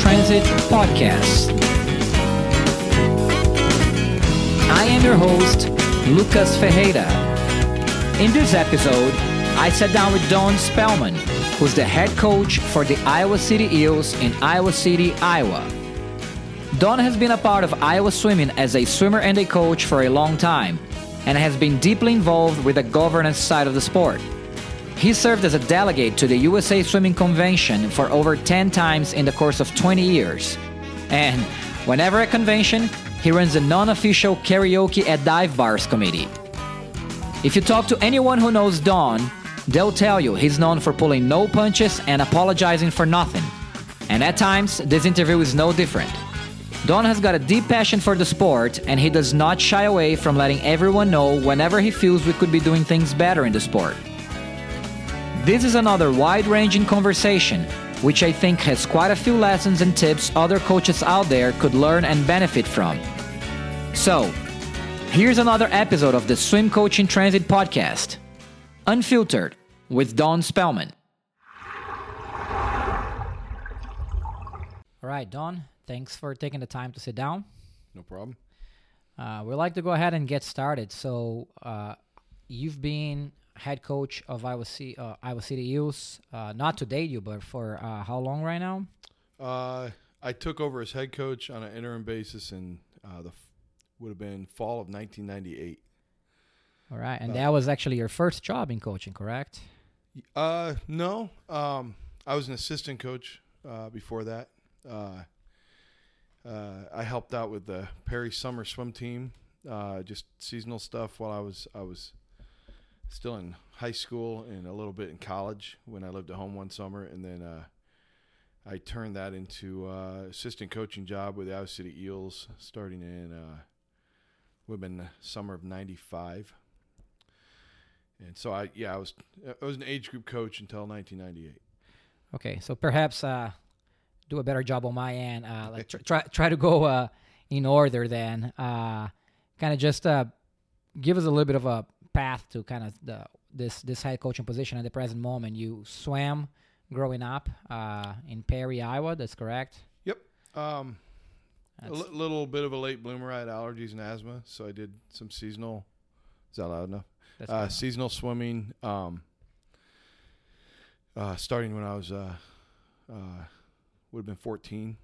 Transit podcast. I am your host, Lucas Ferreira. In this episode, I sat down with Don Spellman, who's the head coach for the Iowa City Eels in Iowa City, Iowa. Don has been a part of Iowa swimming as a swimmer and a coach for a long time and has been deeply involved with the governance side of the sport. He served as a delegate to the USA Swimming Convention for over 10 times in the course of 20 years. And whenever at convention, he runs the non official karaoke at dive bars committee. If you talk to anyone who knows Don, they'll tell you he's known for pulling no punches and apologizing for nothing. And at times, this interview is no different. Don has got a deep passion for the sport, and he does not shy away from letting everyone know whenever he feels we could be doing things better in the sport. This is another wide ranging conversation, which I think has quite a few lessons and tips other coaches out there could learn and benefit from. So, here's another episode of the Swim Coach in Transit podcast Unfiltered with Don Spellman. All right, Don, thanks for taking the time to sit down. No problem. Uh, we'd like to go ahead and get started. So, uh, you've been head coach of Iowa City, uh, Iowa City Eels. Uh, not to date you, but for uh, how long right now? Uh, I took over as head coach on an interim basis in uh, the f- would have been fall of 1998. All right, and that was actually your first job in coaching, correct? Uh, no. Um, I was an assistant coach uh, before that. Uh, uh, I helped out with the Perry Summer Swim Team, uh, just seasonal stuff while I was I was still in high school and a little bit in college when I lived at home one summer, and then uh, I turned that into uh, assistant coaching job with the Iowa City Eels starting in uh, would have been summer of '95. And so I yeah I was I was an age group coach until 1998. Okay, so perhaps uh, do a better job on my end. Uh, like tr- try try to go uh, in order. Then uh, kind of just uh, give us a little bit of a path to kind of the this this head coaching position at the present moment. You swam growing up uh, in Perry, Iowa. That's correct. Yep. Um, a That's- li- little bit of a late bloomer. I had allergies and asthma, so I did some seasonal. Is that loud enough? that's Uh, seasonal swimming. Um, uh, starting when I was uh, uh, would have been 14.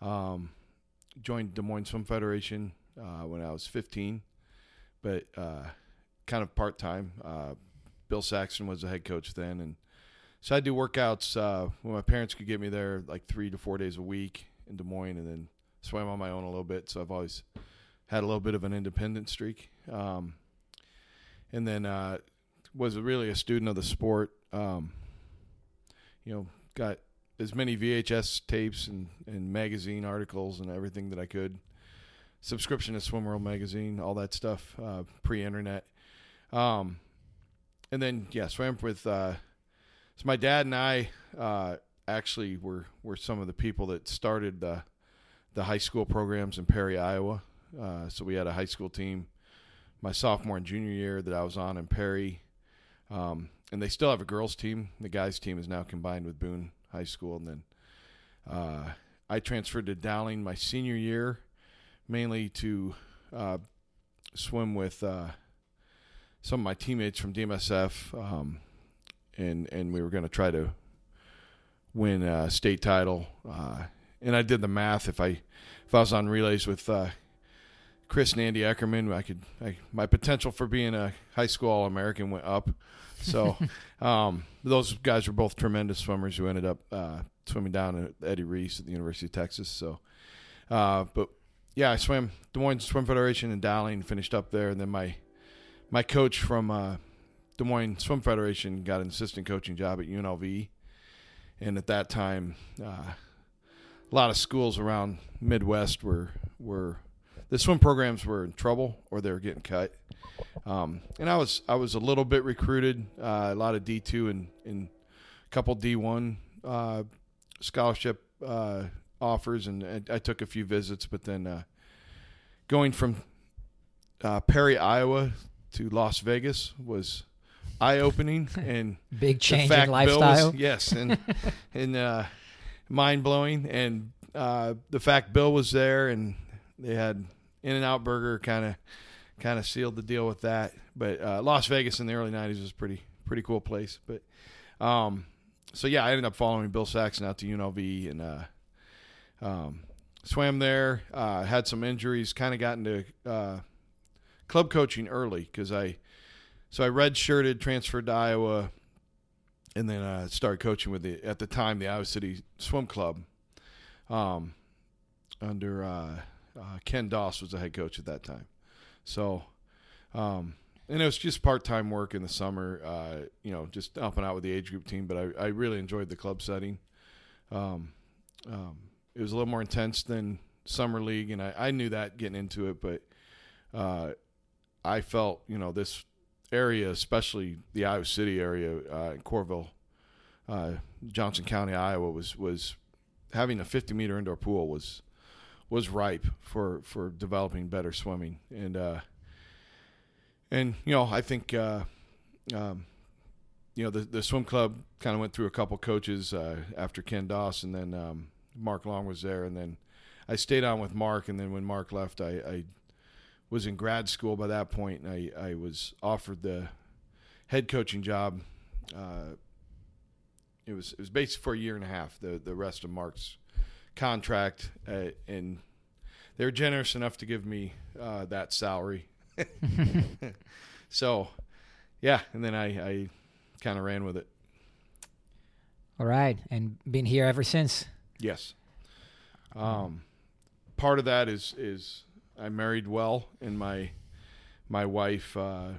Um, joined Des Moines Swim Federation uh, when I was 15, but uh, kind of part time. Uh, Bill Saxon was the head coach then, and so I'd do workouts uh, when my parents could get me there like three to four days a week in Des Moines, and then swam on my own a little bit. So I've always had a little bit of an independent streak. Um, and then uh, was really a student of the sport. Um, you know, got as many VHS tapes and, and magazine articles and everything that I could. Subscription to Swim World magazine, all that stuff, uh, pre-internet. Um, and then yeah, swam with. Uh, so my dad and I uh, actually were were some of the people that started the the high school programs in Perry, Iowa. Uh, so we had a high school team my sophomore and junior year that I was on in Perry. Um, and they still have a girls team. The guys team is now combined with Boone High School. And then uh, I transferred to Dowling my senior year, mainly to uh, swim with uh, some of my teammates from DMSF. Um, and, and we were going to try to win a state title. Uh, and I did the math. If I, if I was on relays with uh, Chris and Andy Eckerman, I could I, my potential for being a high school All American went up. So um, those guys were both tremendous swimmers who ended up uh, swimming down at Eddie Reese at the University of Texas. So, uh, but yeah, I swam Des Moines Swim Federation in Dowling, finished up there, and then my my coach from uh, Des Moines Swim Federation got an assistant coaching job at UNLV, and at that time, uh, a lot of schools around Midwest were were the swim programs were in trouble or they were getting cut. Um, and I was I was a little bit recruited, uh, a lot of D two and, and a couple D one uh, scholarship uh, offers, and I, I took a few visits. But then uh, going from uh, Perry, Iowa, to Las Vegas was eye opening and Big change in Bill was- lifestyle. yes, and and uh, mind blowing, and uh, the fact Bill was there, and they had In-N-Out Burger kind of kind of sealed the deal with that. But uh, Las Vegas in the early '90s was pretty pretty cool place. But um, so yeah, I ended up following Bill Saxon out to UNLV and uh, um, swam there. Uh, had some injuries, kind of got into uh, club coaching early because I so I redshirted, transferred to Iowa, and then uh, started coaching with the at the time the Iowa City Swim Club, um, under uh, uh, Ken Doss was the head coach at that time. So, um, and it was just part time work in the summer, uh, you know, just helping out with the age group team. But I, I really enjoyed the club setting. Um, um, it was a little more intense than summer league, and I, I knew that getting into it, but uh, I felt you know this area, especially the Iowa City area, uh, in Coralville, uh, Johnson County, Iowa, was was having a 50 meter indoor pool was was ripe for for developing better swimming, and uh, and you know I think uh, um, you know the the swim club kind of went through a couple coaches uh, after Ken Doss, and then um, Mark Long was there, and then I stayed on with Mark, and then when Mark left, I, I was in grad school by that point, and I, I was offered the head coaching job. Uh, it was it was basically for a year and a half. The the rest of Mark's contract, uh, and they were generous enough to give me uh, that salary. so, yeah, and then I, I kind of ran with it. All right, and been here ever since. Yes. Um, part of that is is I married well, and my my wife uh,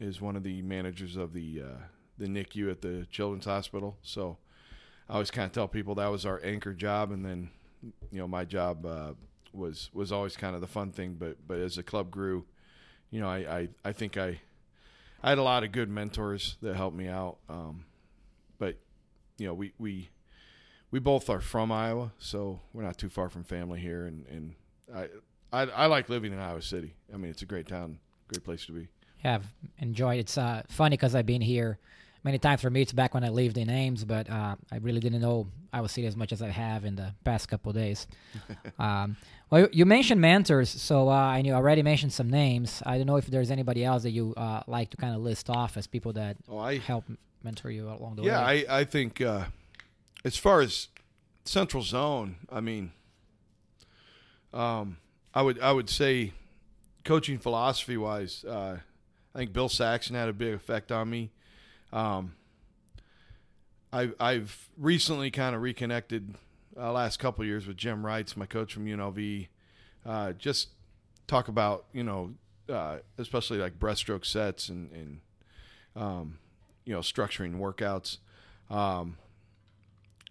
is one of the managers of the uh, the NICU at the Children's Hospital. So I always kind of tell people that was our anchor job, and then you know my job uh, was was always kind of the fun thing. But but as the club grew, you know I I, I think I I had a lot of good mentors that helped me out. Um, but you know we we we both are from Iowa, so we're not too far from family here, and and I I, I like living in Iowa City. I mean, it's a great town, great place to be. Yeah, I've enjoyed. It's uh, funny because I've been here many times. For me, it's back when I lived in Ames, but uh, I really didn't know Iowa City as much as I have in the past couple of days. um, well, you mentioned mentors, so uh, and you already mentioned some names. I don't know if there's anybody else that you uh, like to kind of list off as people that Oh, I help mentor you along the yeah, way. I I think uh, as far as Central Zone, I mean, um, I would I would say coaching philosophy wise, uh, I think Bill Saxon had a big effect on me. Um, I, I've recently kind of reconnected uh, last couple years with Jim Reitz, my coach from UNLV. Uh, just talk about you know, uh, especially like breaststroke sets and, and um, you know structuring workouts. Um,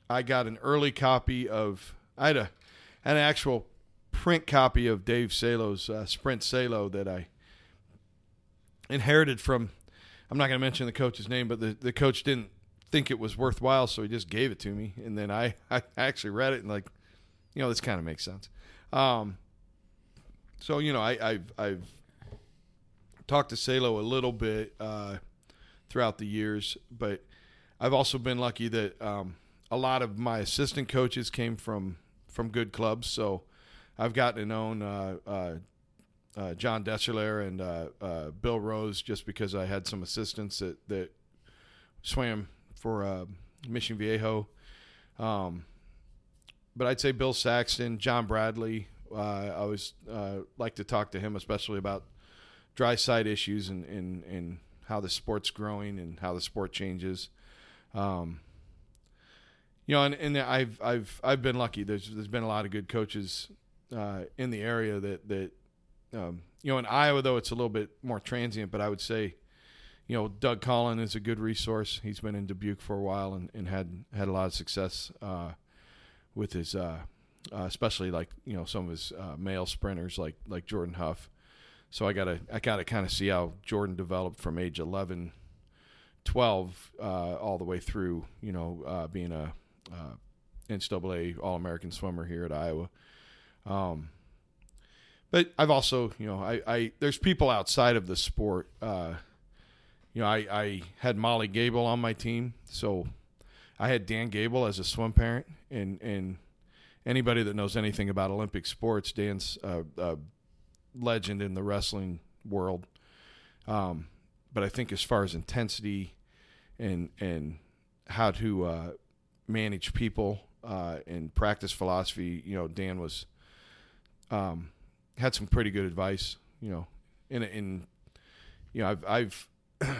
I got an early copy of I had a an actual print copy of Dave Salo's uh, Sprint Salo that I inherited from. I'm not going to mention the coach's name, but the, the coach didn't think it was worthwhile, so he just gave it to me, and then I, I actually read it and like, you know, this kind of makes sense. Um, so you know, I, I've I've talked to Salo a little bit uh, throughout the years, but I've also been lucky that um, a lot of my assistant coaches came from from good clubs, so I've gotten to know uh, uh, uh, John Dessler and uh, Bill Rose just because I had some assistants that, that swam for Mission Viejo. Um, but I'd say Bill Saxon, John Bradley. Uh, I always uh, like to talk to him, especially about dry side issues and, and, and how the sport's growing and how the sport changes. Um, you know, and, and I've I've I've been lucky. There's there's been a lot of good coaches uh, in the area that that um, you know in Iowa though it's a little bit more transient, but I would say you know Doug Collin is a good resource. He's been in Dubuque for a while and, and had had a lot of success uh, with his uh, uh, especially like you know some of his uh, male sprinters like like Jordan Huff. So I gotta I gotta kind of see how Jordan developed from age 11, 12 uh, all the way through you know being a NCAA All American swimmer here at Iowa. Um, but I've also, you know, I, I there's people outside of the sport, uh, you know, I, I had Molly Gable on my team, so I had Dan Gable as a swim parent, and and anybody that knows anything about Olympic sports, Dan's a, a legend in the wrestling world. Um, but I think as far as intensity and and how to uh, manage people uh, and practice philosophy, you know, Dan was um, had some pretty good advice. You know, in in you know, I've I've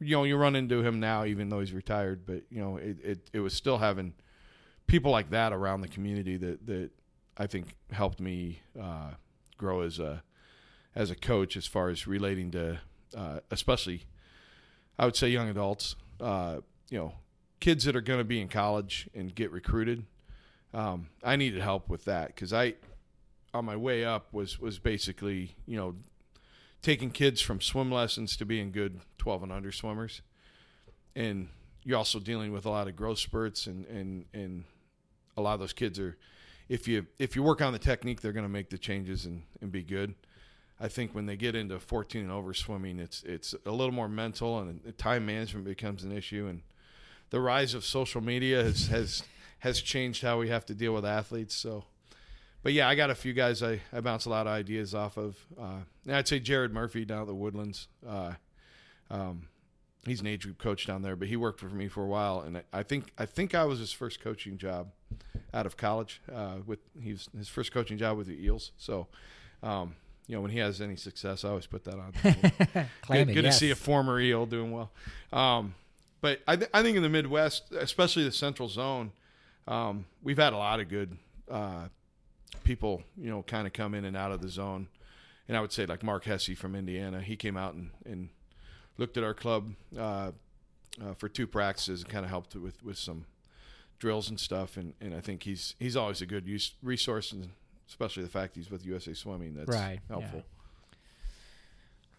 you know you run into him now, even though he's retired, but you know, it it, it was still having people like that around the community that that I think helped me uh, grow as a as a coach as far as relating to uh, especially I would say young adults, uh, you know, kids that are going to be in college and get recruited. Um, I needed help with that because I, on my way up, was was basically you know taking kids from swim lessons to being good 12 and under swimmers, and you're also dealing with a lot of growth spurts and and and a lot of those kids are if you if you work on the technique they're going to make the changes and, and be good. I think when they get into 14 and over swimming it's it's a little more mental and time management becomes an issue. And the rise of social media has has has changed how we have to deal with athletes. So but yeah i got a few guys i, I bounce a lot of ideas off of uh, and i'd say jared murphy down at the woodlands uh, um, he's an age group coach down there, but he worked for me for a while, and I think I think I was his first coaching job out of college. Uh, with he was his first coaching job with the Eels. So, um, you know, when he has any success, I always put that on. good, good yes. to see a former Eel doing well. Um, but I, th- I think in the Midwest, especially the Central Zone, um, we've had a lot of good uh, people, you know, kind of come in and out of the zone. And I would say like Mark Hesse from Indiana, he came out and, and looked at our club uh, uh, for two practices and kind of helped with with some drills and stuff. And, and I think he's he's always a good use, resource, and especially the fact he's with USA Swimming. That's right, helpful.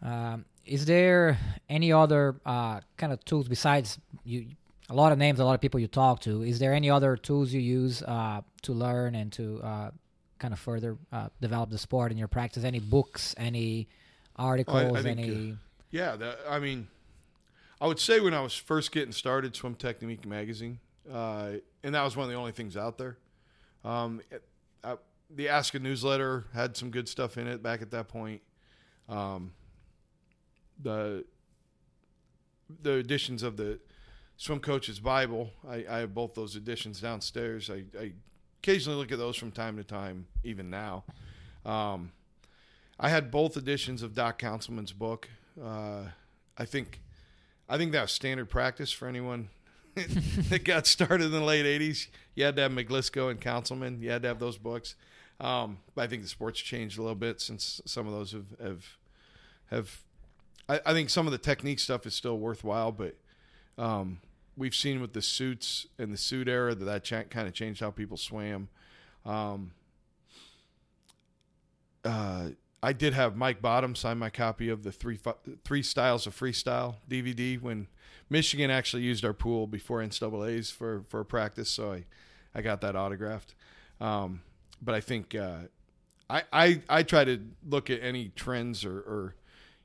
Yeah. Um, is there any other uh, kind of tools besides you? A lot of names, a lot of people you talk to. Is there any other tools you use uh, to learn and to uh, kind of further uh, develop the sport in your practice? Any books? Any articles? I, I think, any yeah, that, I mean, I would say when I was first getting started, Swim Technique magazine, uh, and that was one of the only things out there. Um, it, I, the ASCA newsletter had some good stuff in it back at that point. Um, the the editions of the Swim Coach's Bible, I, I have both those editions downstairs. I, I, occasionally look at those from time to time, even now. Um, I had both editions of Doc Counsilman's book. Uh, I think I think that was standard practice for anyone that got started in the late '80s. You had to have Maglischo and Counsilman. You had to have those books. Um, but I think the sport's changed a little bit since some of those have have have. I, I think some of the technique stuff is still worthwhile, but um, we've seen with the suits and the suit era that that ch- kind of changed how people swam. Um, uh, I did have Mike Bottom sign my copy of the three three styles of freestyle DVD when Michigan actually used our pool before NCAA's for for practice, so I I got that autographed. Um, but I think uh, I, I I try to look at any trends or, or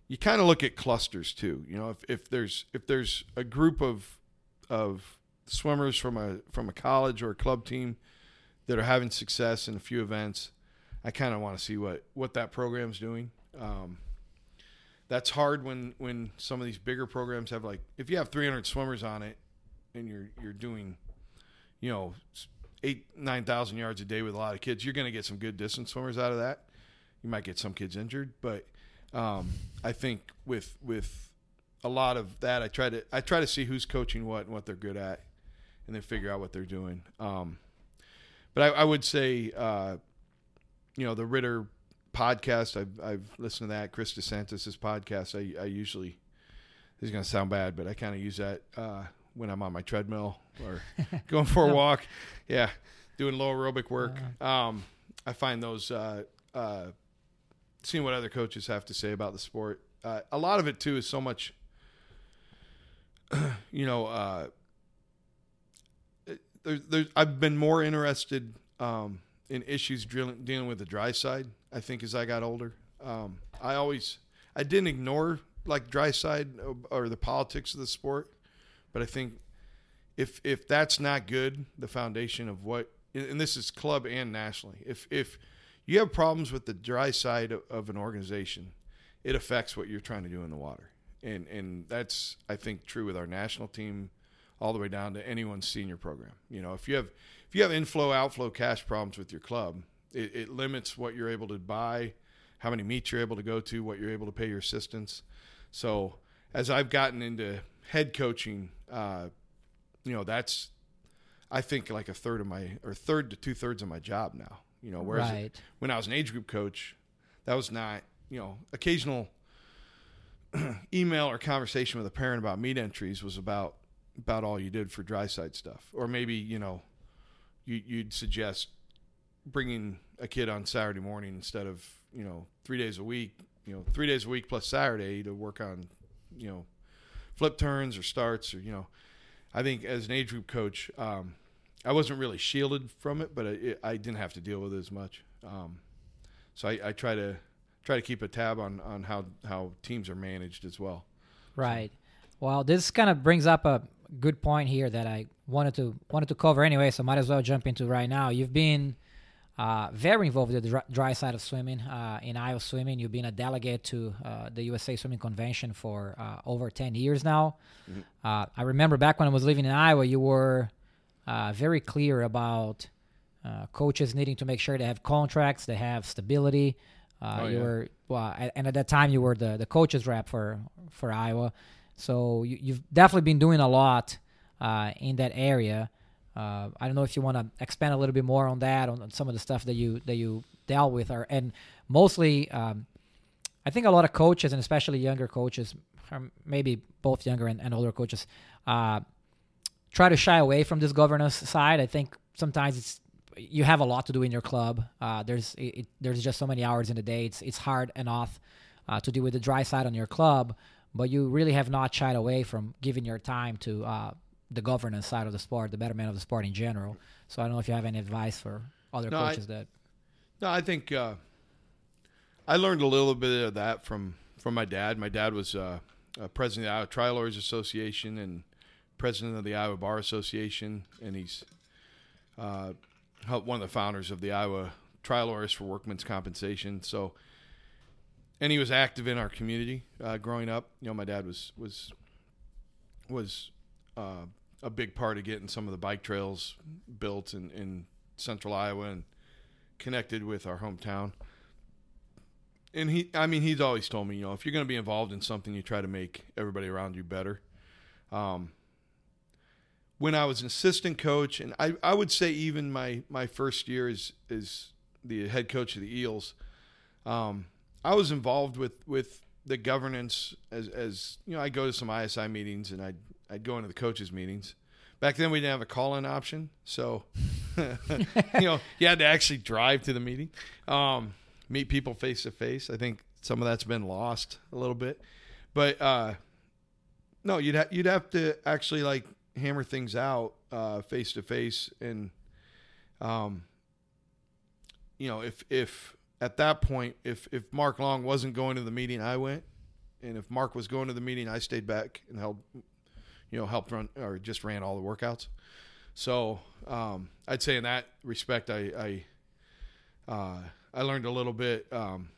you kind of look at clusters too. You know, if, if there's if there's a group of of swimmers from a from a college or a club team that are having success in a few events I kind of want to see what what that program's doing. Um, that's hard when when some of these bigger programs have like if you have 300 swimmers on it and you're you're doing you know eight nine thousand yards a day with a lot of kids you're going to get some good distance swimmers out of that you might get some kids injured but um, i think with with a lot of that i try to i try to see who's coaching what and what they're good at and then figure out what they're doing um, but I, I, would say uh, you know the Ritter podcast. I've I've listened to that. Chris DeSantis' podcast. I I usually this is gonna sound bad, but I kind of use that uh, when I'm on my treadmill or going for a walk. Yeah, doing low aerobic work. Uh-huh. Um, I find those uh, uh, seeing what other coaches have to say about the sport. Uh, a lot of it too is so much. you know, uh, there, there, I've been more interested. Um, in issues dealing, dealing with the dry side. I think as I got older, um, I always I didn't ignore like dry side or the politics of the sport, but I think if if that's not good, the foundation of what and this is club and nationally. If if you have problems with the dry side of, of an organization, it affects what you're trying to do in the water. And and that's I think true with our national team all the way down to anyone's senior program. You know, if you have if you have inflow outflow cash problems with your club, it, it limits what you're able to buy, how many meets you're able to go to, what you're able to pay your assistants. So as I've gotten into head coaching, uh, you know, that's I think like a third of my or third to two thirds of my job now. You know, whereas Right. when I was an age group coach, that was not you know occasional email or conversation with a parent about meet entries was about about all you did for dry side stuff, or maybe you know you, you'd suggest bringing a kid on Saturday morning instead of you know three days a week, you know three days a week plus Saturday to work on you know flip turns or starts or you know I think as an age group coach, um, I wasn't really shielded from it, but I, I didn't have to deal with it as much. Um, so I, I try to try to keep a tab on, on how, how teams are managed as well. Right. Well, this kind of brings up a good point here that I wanted to wanted to cover anyway, so might as well jump into right now. You've been uh, very involved with the dry, side of swimming uh, in Iowa swimming. You've been a delegate to uh, the USA Swimming Convention for uh, over ten years now. Uh, I remember back when I was living in Iowa, you were uh, very clear about uh, coaches needing to make sure they have contracts, they have stability. Uh, Oh, you yeah. were well, and at that time you were the the coaches rep for for Iowa, so you, you've definitely been doing a lot uh, in that area. Uh, I don't know if you want to expand a little bit more on that, on, on some of the stuff that you that you dealt with, or and mostly, um, I think a lot of coaches and especially younger coaches, or maybe both younger and, and older coaches, uh, try to shy away from this governance side. I think sometimes it's you have a lot to do in your club. Uh, there's it, it- there's just so many hours in the day. It's it's hard enough uh, to deal with the dry side on your club, but you really have not shied away from giving your time to uh, the governance side of the sport, the betterment of the sport in general. So I don't know if you have any advice for other No, I- coaches that. No, I think uh, I learned a little bit of that from from my dad. My dad was uh, president of the Iowa Trial Lawyers Association and president of the Iowa Bar Association, and he's uh, one of the founders of the Iowa Trial Lawyers for Workmen's Compensation. So, and he was active in our community uh, growing up. You know, my dad was was was uh, a big part of getting some of the bike trails built in, in central Iowa and connected with our hometown. And he, I mean, he's always told me, you know, if you're going to be involved in something, you try to make everybody around you better. Um, when I was an assistant coach, and I, I would say even my, my first year as, as the head coach of the Eels, um, I was involved with, with the governance as, as, you know, I go to some ISI meetings and I'd, I'd go into the coaches meetings. Back then we didn't have a call-in option, so you know you had to actually drive to the meeting, um, meet people face to face. I think some of that's been lost a little bit, but uh, no, you'd ha- you'd have to actually like hammer things out face to face, and um, you know if if at that point if if Mark Long wasn't going to the meeting, I went, and if Mark was going to the meeting, I stayed back and held you know, helped run or just ran all the workouts. So um, I'd say in that respect, I I, uh, I learned a little bit um,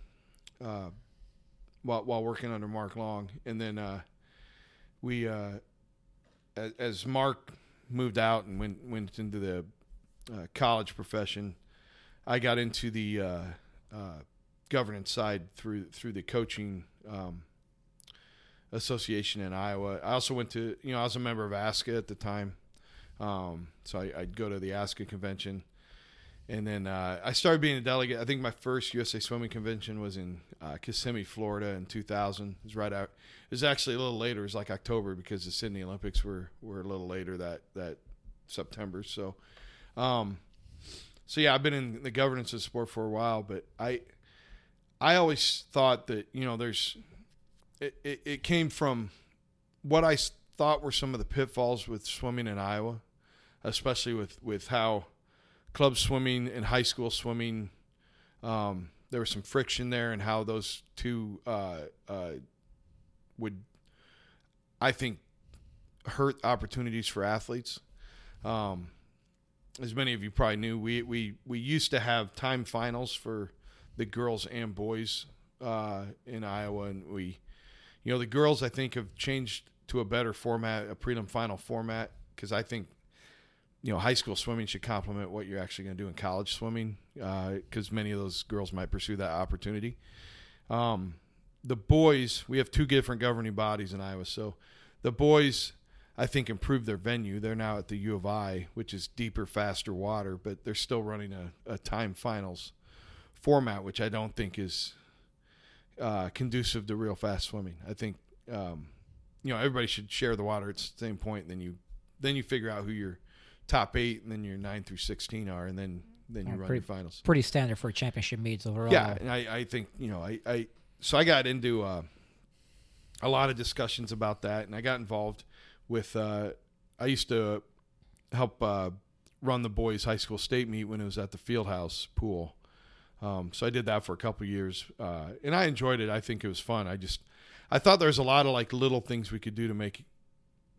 uh, while while working under Mark Long, and then uh, we uh, as, as Mark moved out and went went into the uh, college profession, I got into the uh, uh, governance side through through the coaching. Um, association in Iowa. I also went to, you know, I was a member of ASCA at the time. Um, so I, I'd go to the ASCA convention. And then uh, I started being a delegate. I think my first USA Swimming Convention was in uh, Kissimmee, Florida in 2000. It was right out. It was actually a little later. It was like October because the Sydney Olympics were, were a little later that, that September. So, um, so yeah, I've been in the governance of sport for a while, but I, I always thought that, you know, there's, it, it, it came from what I thought were some of the pitfalls with swimming in Iowa, especially with, with how club swimming and high school swimming, um, there was some friction there and how those two uh, uh, would I think hurt opportunities for athletes. Um, as many of you probably knew, we we we used to have time finals for the girls and boys uh, in Iowa, and we, you know, the girls I think have changed to a better format, a prelim final format, because I think, you know, high school swimming should complement what you're actually going to do in college swimming, because uh, many of those girls might pursue that opportunity. Um, the boys, we have two different governing bodies in Iowa, so the boys I think improved their venue. They're now at the U of I, which is deeper, faster water, but they're still running a, a time finals format, which I don't think is uh, conducive to real fast swimming. I think um, you know everybody should share the water at the same point. Then you then you figure out who your top eight, and then your nine through sixteen are, and then then you yeah, run pretty, your finals. Pretty standard for championship meets overall. Yeah, and I, I think you know I, I so I got into uh, a lot of discussions about that, and I got involved with. Uh, I used to help uh, run the boys' high school state meet when it was at the Fieldhouse pool. Um, so I did that for a couple years, uh, and I enjoyed it. I think it was fun. I just I thought there was a lot of like little things we could do to make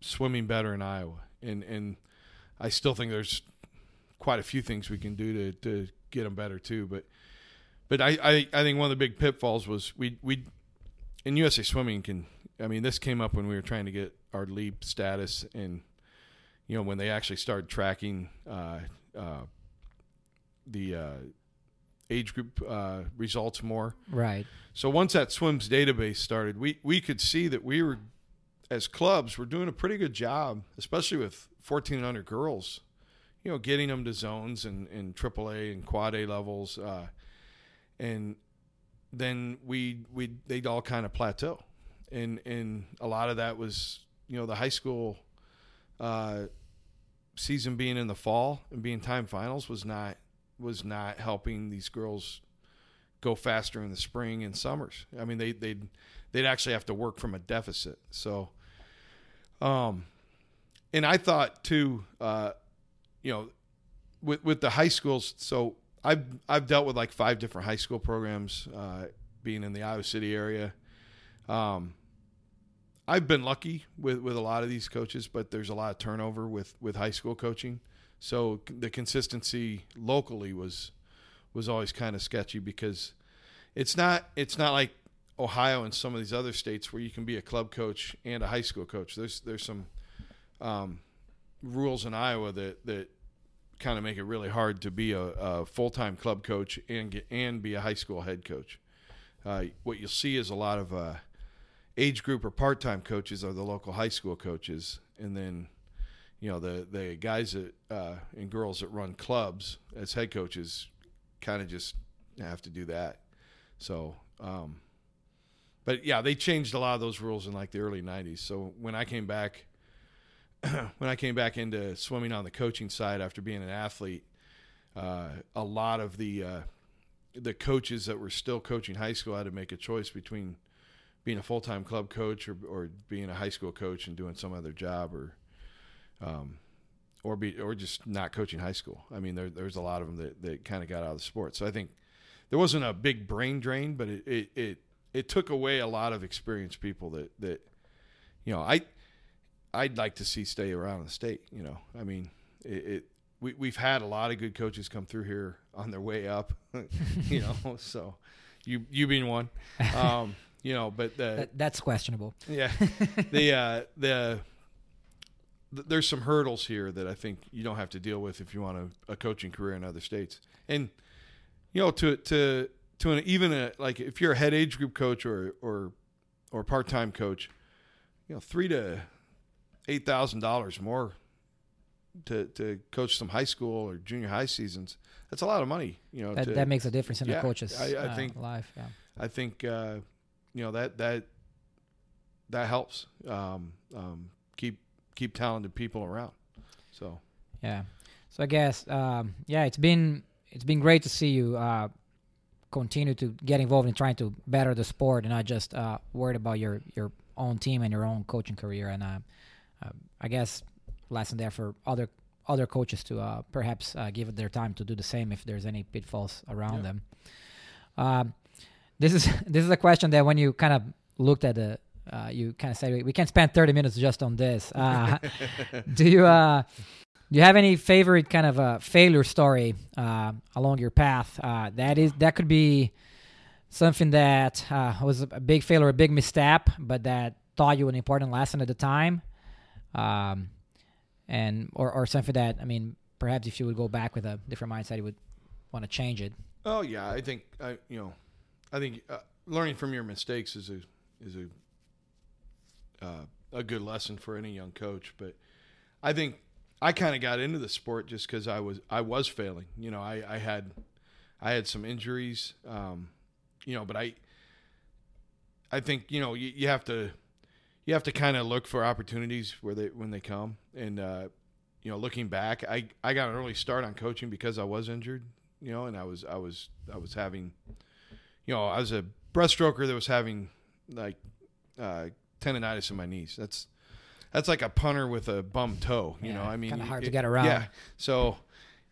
swimming better in Iowa, and and I still think there's quite a few things we can do to to get them better too. But but I I, I think one of the big pitfalls was we we in USA Swimming can I mean this came up when we were trying to get our LEAP status and you know when they actually started tracking uh, uh, the uh, age group uh, results more. Right. So once that swims database started, we we could see that we were as clubs we're doing a pretty good job, especially with 14 and under girls. You know, getting them to zones and, and AAA and quad A levels, uh, and then we we they'd all kind of plateau, and and a lot of that was you know the high school uh, season being in the fall and being time finals was not was not helping these girls go faster in the spring and summers. I mean they they'd they'd actually have to work from a deficit. So um and I thought too uh you know with with the high schools so I've I've dealt with like five different high school programs uh being in the Iowa City area. Um I've been lucky with, with a lot of these coaches, but there's a lot of turnover with, with high school coaching. So the consistency locally was was always kind of sketchy because it's not it's not like Ohio and some of these other states where you can be a club coach and a high school coach. There's there's some um, rules in Iowa that that kind of make it really hard to be a, a full time club coach and get, and be a high school head coach. Uh, what you'll see is a lot of uh, age group or part time coaches are the local high school coaches, and then you know the the guys that uh, and girls that run clubs as head coaches kind of just have to do that. So, um, but yeah, they changed a lot of those rules in like the early '90s. So when I came back, when I came back into swimming on the coaching side after being an athlete, uh, a lot of the uh, the coaches that were still coaching high school had to make a choice between being a full time club coach or or being a high school coach and doing some other job or um, or be or just not coaching high school. I mean, there, there's a lot of them that, that kind of got out of the sport. So I think there wasn't a big brain drain, but it, it, it, it took away a lot of experienced people that, that, you know, I, I'd like to see stay around the state, you know, I mean, it, it we, we've had a lot of good coaches come through here on their way up, you know, so you, you being one, um, you know, but the, that, that's questionable. Yeah. the uh, the th- there's some hurdles here that I think you don't have to deal with if you want a, a coaching career in other states. And you know, to to to an, even a like if you're a head age group coach or or or part time coach, you know, three to eight thousand dollars more to to coach some high school or junior high seasons. That's a lot of money. You know, that, to, that makes a difference in yeah, the coaches' I, I uh, think, life. Yeah. I think uh, you know that that that helps um, um, keep keep talented people around. So yeah, so I guess um, yeah, it's been it's been great to see you uh, continue to get involved in trying to better the sport and not just uh, worried about your your own team and your own coaching career. And uh, uh I guess lesson there for other other coaches to uh, perhaps uh, give it their time to do the same if there's any pitfalls around yeah. them. Um, this is this is a question that when you kind of looked at the uh, you kind of say we can't spend 30 minutes just on this. Uh, do you uh, do you have any favorite kind of a failure story uh, along your path? Uh, that is that could be something that uh, was a big failure, a big misstep, but that taught you an important lesson at the time, um, and or or something that I mean, perhaps if you would go back with a different mindset, you would want to change it. Oh yeah, I think I you know, I think uh, learning from your mistakes is a is a uh, a good lesson for any young coach. But I think I kind of got into the sport just because I was I was failing. You know, I, I had I had some injuries. Um, you know, but I I think you know you, you have to you have to kind of look for opportunities where they when they come and uh, you know looking back I I got an early start on coaching because I was injured you know and I was I was I was having you know I was a breaststroker that was having like uh, tendonitis in my knees that's that's like a punter with a bum toe you Yeah, know I mean kinda hard it- to get around. yeah so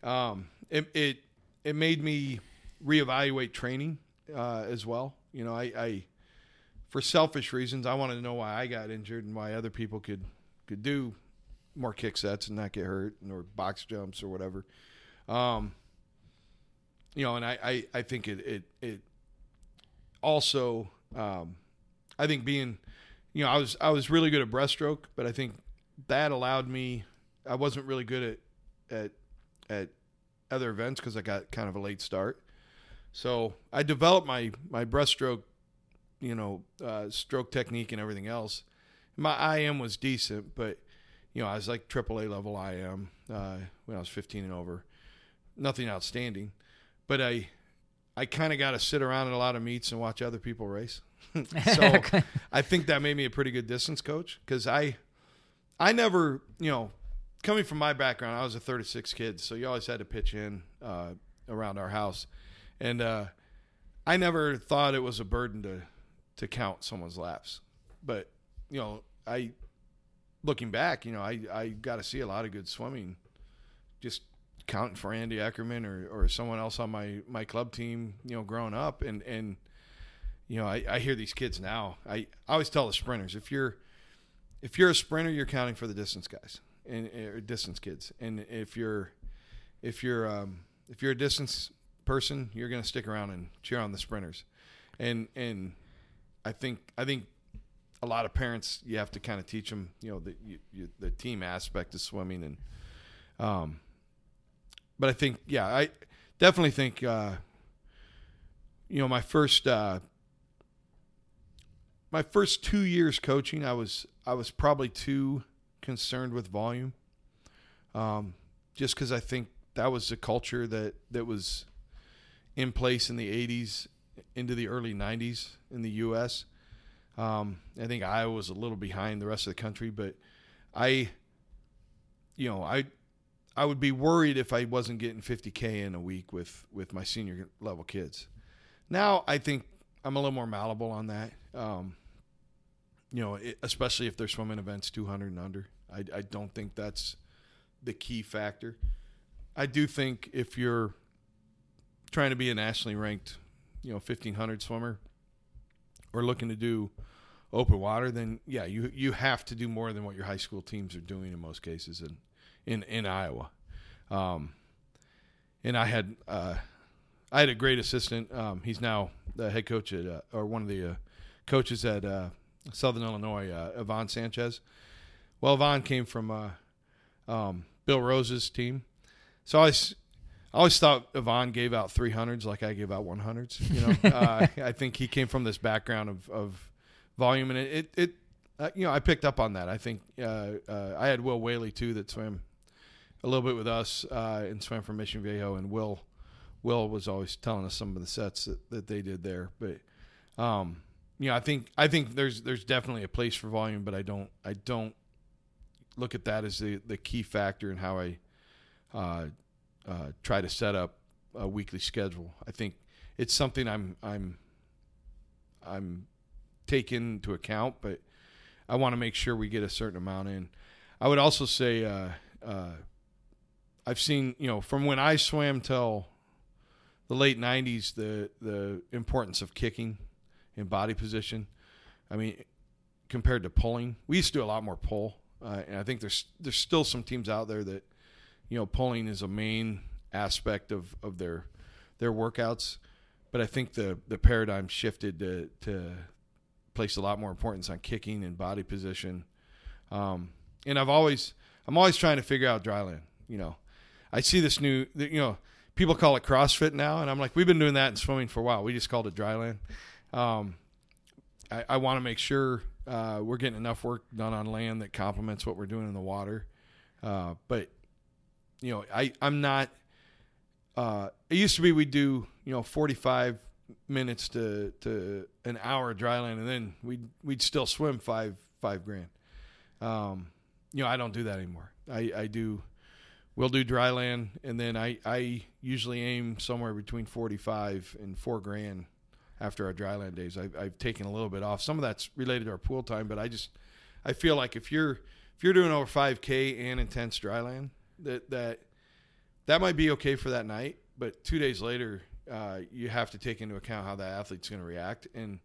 um, it it it made me reevaluate training uh, as well. You know, I, I for selfish reasons, I wanted to know why I got injured and why other people could could do more kick sets and not get hurt or box jumps or whatever. Um, you know, and I, I, I think it it it also um, I think being you know I was I was really good at breaststroke, but I think that allowed me I wasn't really good at at at other events because I got kind of a late start. So I developed my my breaststroke, you know, uh, stroke technique and everything else. My IM was decent, but you know I was like AAA level IM uh, when I was 15 and over. Nothing outstanding, but I I kind of got to sit around at a lot of meets and watch other people race. so I think that made me a pretty good distance coach because I I never you know coming from my background I was a third kid, so you always had to pitch in uh, around our house, and uh, I never thought it was a burden to to count someone's laps, but you know I looking back, you know I I got to see a lot of good swimming, just counting for Andy Eckerman or, or someone else on my, my club team, you know, growing up. And, and you know, I, I hear these kids now. I, I always tell the sprinters, if you're if you're a sprinter, you're counting for the distance guys and or distance kids. And if you're if you're um, if you're a distance person, you're going to stick around and cheer on the sprinters. And and I think I think a lot of parents you have to kind of teach them, you know, the you, you, the team aspect of swimming and um but I think yeah, I definitely think uh you know, my first uh my first 2 years coaching, I was I was probably too concerned with volume. Um just cuz I think that was the culture that that was in place in the 80s into the early 90s in the US. Um, I think Iowa was a little behind the rest of the country, but I, you know, I, I would be worried if I wasn't getting 50k in a week with with my senior level kids. Now I think I'm a little more malleable on that. Um, you know, it, especially if they're swimming events 200 and under. I, I don't think that's the key factor. I do think if you're trying to be a nationally ranked, you know, 1500 swimmer or looking to do open water, then yeah, you you have to do more than what your high school teams are doing in most cases in in, in Iowa. Um, and I had uh, I had a great assistant. Um, he's now the head coach at uh, or one of the uh, coaches at uh, Southern Illinois, uh, Yvonne Sanchez. Well, Yvonne came from uh, um, Bill Rose's team, so I always, I always thought Yvonne gave out 300s like I gave out 100s. You know, uh, I think he came from this background of, of volume, and it, it, it uh, you know, I picked up on that. I think uh, uh, I had Will Whaley too that swam a little bit with us uh, and swam for Mission Viejo, and Will, Will was always telling us some of the sets that, that they did there. But, um, you know, I think I think there's there's definitely a place for volume, but I don't I don't look at that as the the key factor in how I uh, uh, try to set up a weekly schedule. I think it's something I'm I'm I'm taking into account, but I want to make sure we get a certain amount in. I would also say uh, uh, I've seen you know from when I swam till the late '90s the the importance of kicking in body position. I mean, compared to pulling. We used to do a lot more pull, uh, and I think there's there's still some teams out there that you know pulling is a main aspect of of their their workouts. But I think the the paradigm shifted to to place a lot more importance on kicking and body position. Um, and I've always I'm always trying to figure out dryland. You know, I see this new you know people call it CrossFit now, and I'm like we've been doing that in swimming for a while. We just called it dryland. Um, I, I want to make sure uh, we're getting enough work done on land that complements what we're doing in the water. Uh, but you know, I I'm not. Uh, it used to be we'd do you know 45 minutes to to an hour dryland, and then we'd we'd still swim five five grand. Um, you know, I don't do that anymore. I I do. We'll do dryland, and then I I usually aim somewhere between 45 and four grand after our dryland days. I've, I've taken a little bit off. Some of that's related to our pool time, but I just I feel like if you're if you're doing over 5K and intense dryland, that that that might be okay for that night, but two days later, uh, you have to take into account how that athlete's going to react. And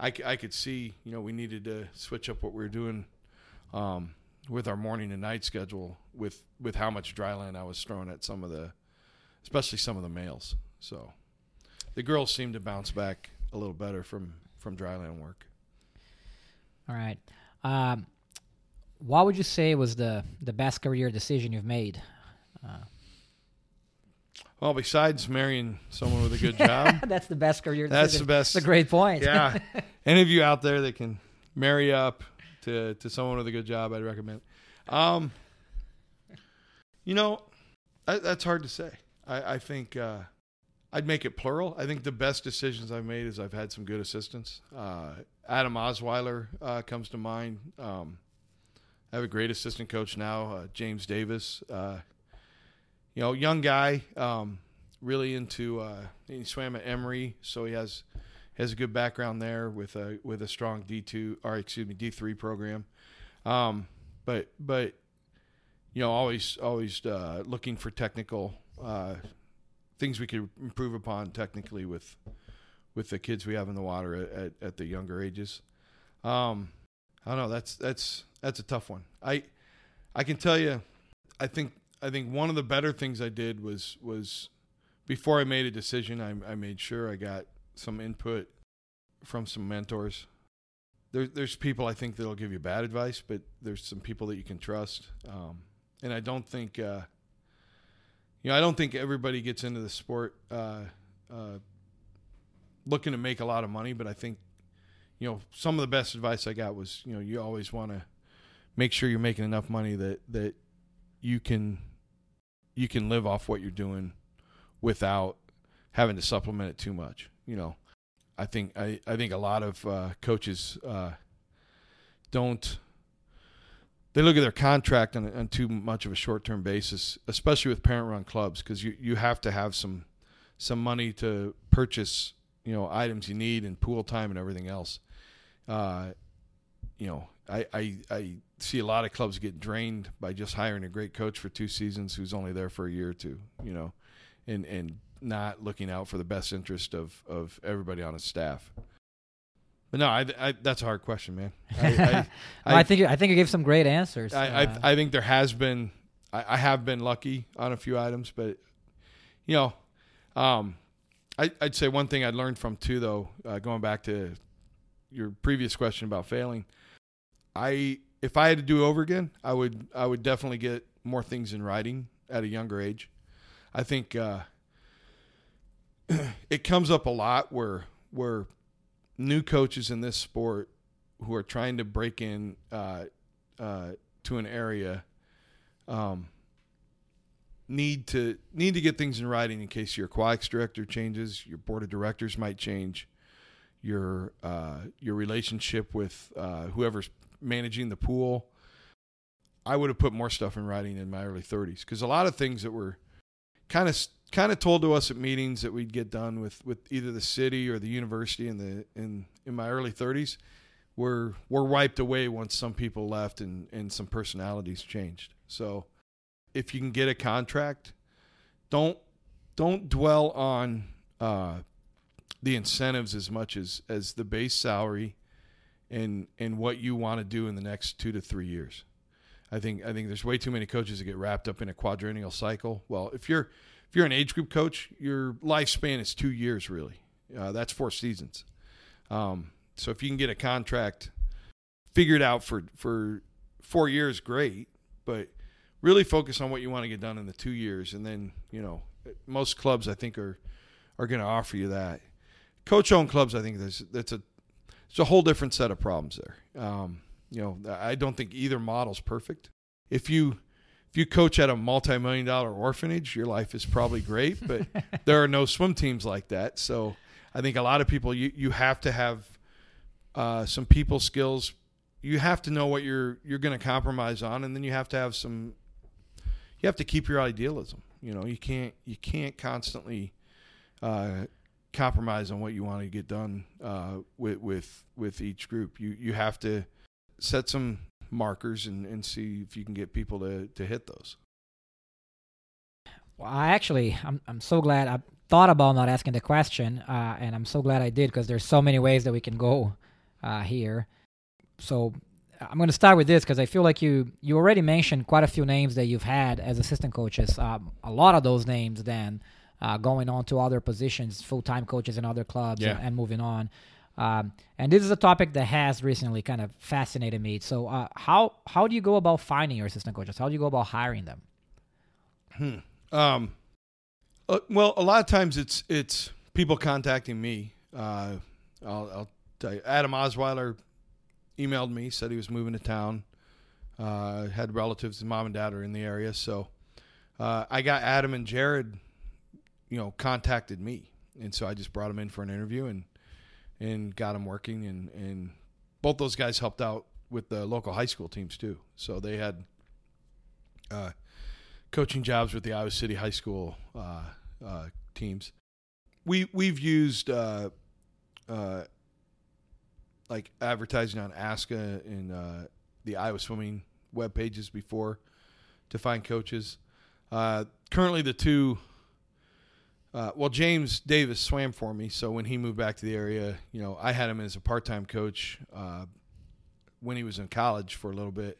I, I could see, you know, we needed to switch up what we were doing um, with our morning and night schedule with with how much dryland I was throwing at some of the, especially some of the males. So the girls seemed to bounce back a little better from from dryland work. All right. Um, what would you say was the the best career decision you've made? Uh, well, besides marrying someone with a good job, that's the best career. That's decision. the best. That's a great point. yeah. Any of you out there that can marry up to to someone with a good job, I'd recommend. Um, you know, I, that's hard to say. I, I think uh, I'd make it plural. I think the best decisions I've made is I've had some good assistants. Uh, Adam Osweiler uh, comes to mind. Um, I have a great assistant coach now, uh, James Davis. Uh, you know, young guy, um, really into. Uh, he swam at Emory, so he has has a good background there with a with a strong D two or excuse me D three program. Um, but but you know, always always uh, looking for technical uh, things we could improve upon technically with with the kids we have in the water at, at, at the younger ages. Um, I don't know. That's that's that's a tough one. I I can tell you, I think I think one of the better things I did was was before I made a decision, I, I made sure I got some input from some mentors. There, there's people I think that'll give you bad advice, but there's some people that you can trust. Um, and I don't think, uh, you know, I don't think everybody gets into the sport uh, uh, looking to make a lot of money. But I think, you know, some of the best advice I got was, you know, you always want to make sure you're making enough money that that you can you can live off what you're doing without having to supplement it too much. You know, I think I, I think a lot of uh, coaches uh, don't they look at their contract on, on too much of a short term basis, especially with parent run clubs, because you, you have to have some some money to purchase you know items you need and pool time and everything else. Uh, you know, I, I I see a lot of clubs get drained by just hiring a great coach for two seasons who's only there for a year or two. You know, and and not looking out for the best interest of of everybody on his staff. But no, I, I that's a hard question, man. I, I, I, I think I think you gave some great answers. I, uh, I, I think there has been I, I have been lucky on a few items, but you know, um, I, I'd say one thing I'd learned from too, though, uh, going back to your previous question about failing, I if I had to do over again, I would I would definitely get more things in writing at a younger age. I think uh, it comes up a lot where where new coaches in this sport who are trying to break in uh, uh, to an area um, need to need to get things in writing in case your aquatics director changes, your board of directors might change, your uh, your relationship with uh, whoever's managing the pool. I would have put more stuff in writing in my early 30s because a lot of things that were kind of kind of told to us at meetings that we'd get done with with either the city or the university in the in in my early 30s were were wiped away once some people left and and some personalities changed. So if you can get a contract, don't don't dwell on uh, the incentives as much as as the base salary and and what you want to do in the next two to three years. I think I think there's way too many coaches that get wrapped up in a quadrennial cycle. Well, if you're if you're an age group coach, your lifespan is two years really. Uh, that's four seasons. Um, so if you can get a contract figured out for for four years, great. But really focus on what you want to get done in the two years, and then you know most clubs I think are are going to offer you that. Coach owned clubs, I think there's that's a it's a whole different set of problems there. Um, you know, I don't think either model's perfect. If you if you coach at a multi-million dollar orphanage, your life is probably great, but there are no swim teams like that. So I think a lot of people you you have to have uh, some people skills. You have to know what you're you're going to compromise on, and then you have to have some. You have to keep your idealism. You know, you can't you can't constantly uh, compromise on what you want to get done uh, with with with each group. You you have to set some markers and, and see if you can get people to, to hit those. Well, I actually, I'm I'm so glad I thought about not asking the question, uh, and I'm so glad I did because there's so many ways that we can go uh, here. So I'm going to start with this because I feel like you you already mentioned quite a few names that you've had as assistant coaches. Um, a lot of those names then uh, going on to other positions, full time coaches in other clubs, Yeah. and, and moving on. Um, and this is a topic that has recently kind of fascinated me. So uh, how how do you go about finding your assistant coaches? How do you go about hiring them? Um, uh, well, a lot of times it's it's people contacting me. Uh, I'll, I'll tell you, Adam Osweiler emailed me, said he was moving to town. Uh, had relatives, mom and dad are in the area, so uh, I got Adam and Jared, you know, contacted me, and so I just brought them in for an interview and and got them working, and and both those guys helped out with the local high school teams too, so they had. Uh, coaching jobs with the Iowa City High School uh, uh, teams. We we've used uh, uh, like advertising on ASCA and uh, the Iowa Swimming web pages before to find coaches. Currently, the two. Uh, well, James Davis swam for me, so when he moved back to the area, you know, I had him as a part-time coach uh, when he was in college for a little bit.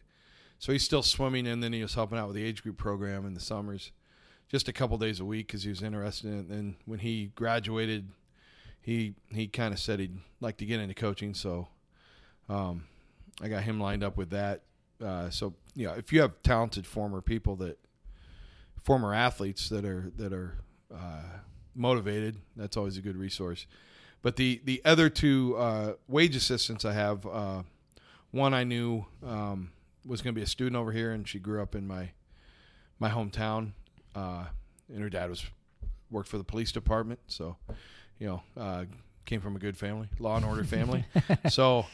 So he's still swimming, and then he was helping out with the age group program in the summers, just a couple days a week because he was interested in it. And then when he graduated, he he kind of said he'd like to get into coaching. So um, I got him lined up with that. Uh, so you know, if you have talented former people that former athletes that are that are uh, motivated, that's always a good resource. But the the other two uh, wage assistants I have, uh, one I knew. Um, was going to be a student over here, and she grew up in my my hometown. Uh, and her dad was worked for the police department, so you know, uh, came from a good family, law and order family. so,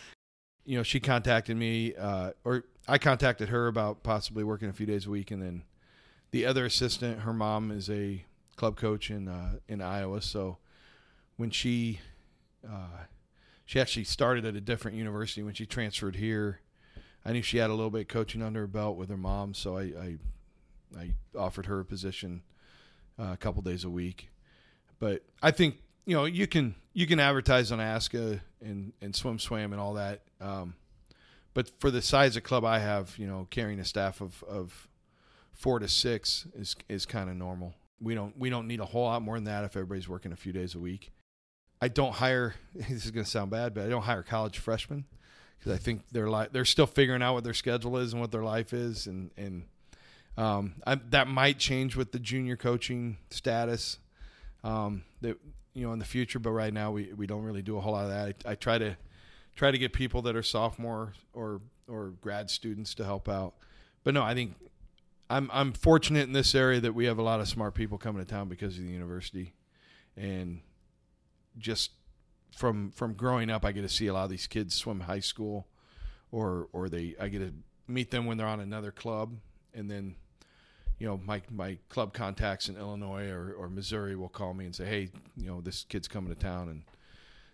you know, she contacted me, uh, or I contacted her about possibly working a few days a week, and then the other assistant, her mom is a club coach in uh, in Iowa, so when she uh, she actually started at a different university when she transferred here. I knew she had a little bit of coaching under her belt with her mom, so I I, I offered her a position uh, a couple days a week. But I think you know you can you can advertise on ASCA and and SwimSwam and all that. Um, but for the size of club I have, you know, carrying a staff of, of four to six is is kind of normal. We don't we don't need a whole lot more than that if everybody's working a few days a week. I don't hire. This is going to sound bad, but I don't hire college freshmen because I think they're li- they're still figuring out what their schedule is and what their life is, and and um, I, that might change with the junior coaching status. Um, that you know in the future, but right now we, we don't really do a whole lot of that. I, I try to try to get people that are sophomore or or grad students to help out. But no, I think I'm I'm fortunate in this area that we have a lot of smart people coming to town because of the university, and just from from growing up, I get to see a lot of these kids swim high school, or or they I get to meet them when they're on another club, and then you know my my club contacts in Illinois or, or Missouri will call me and say, hey, you know this kid's coming to town and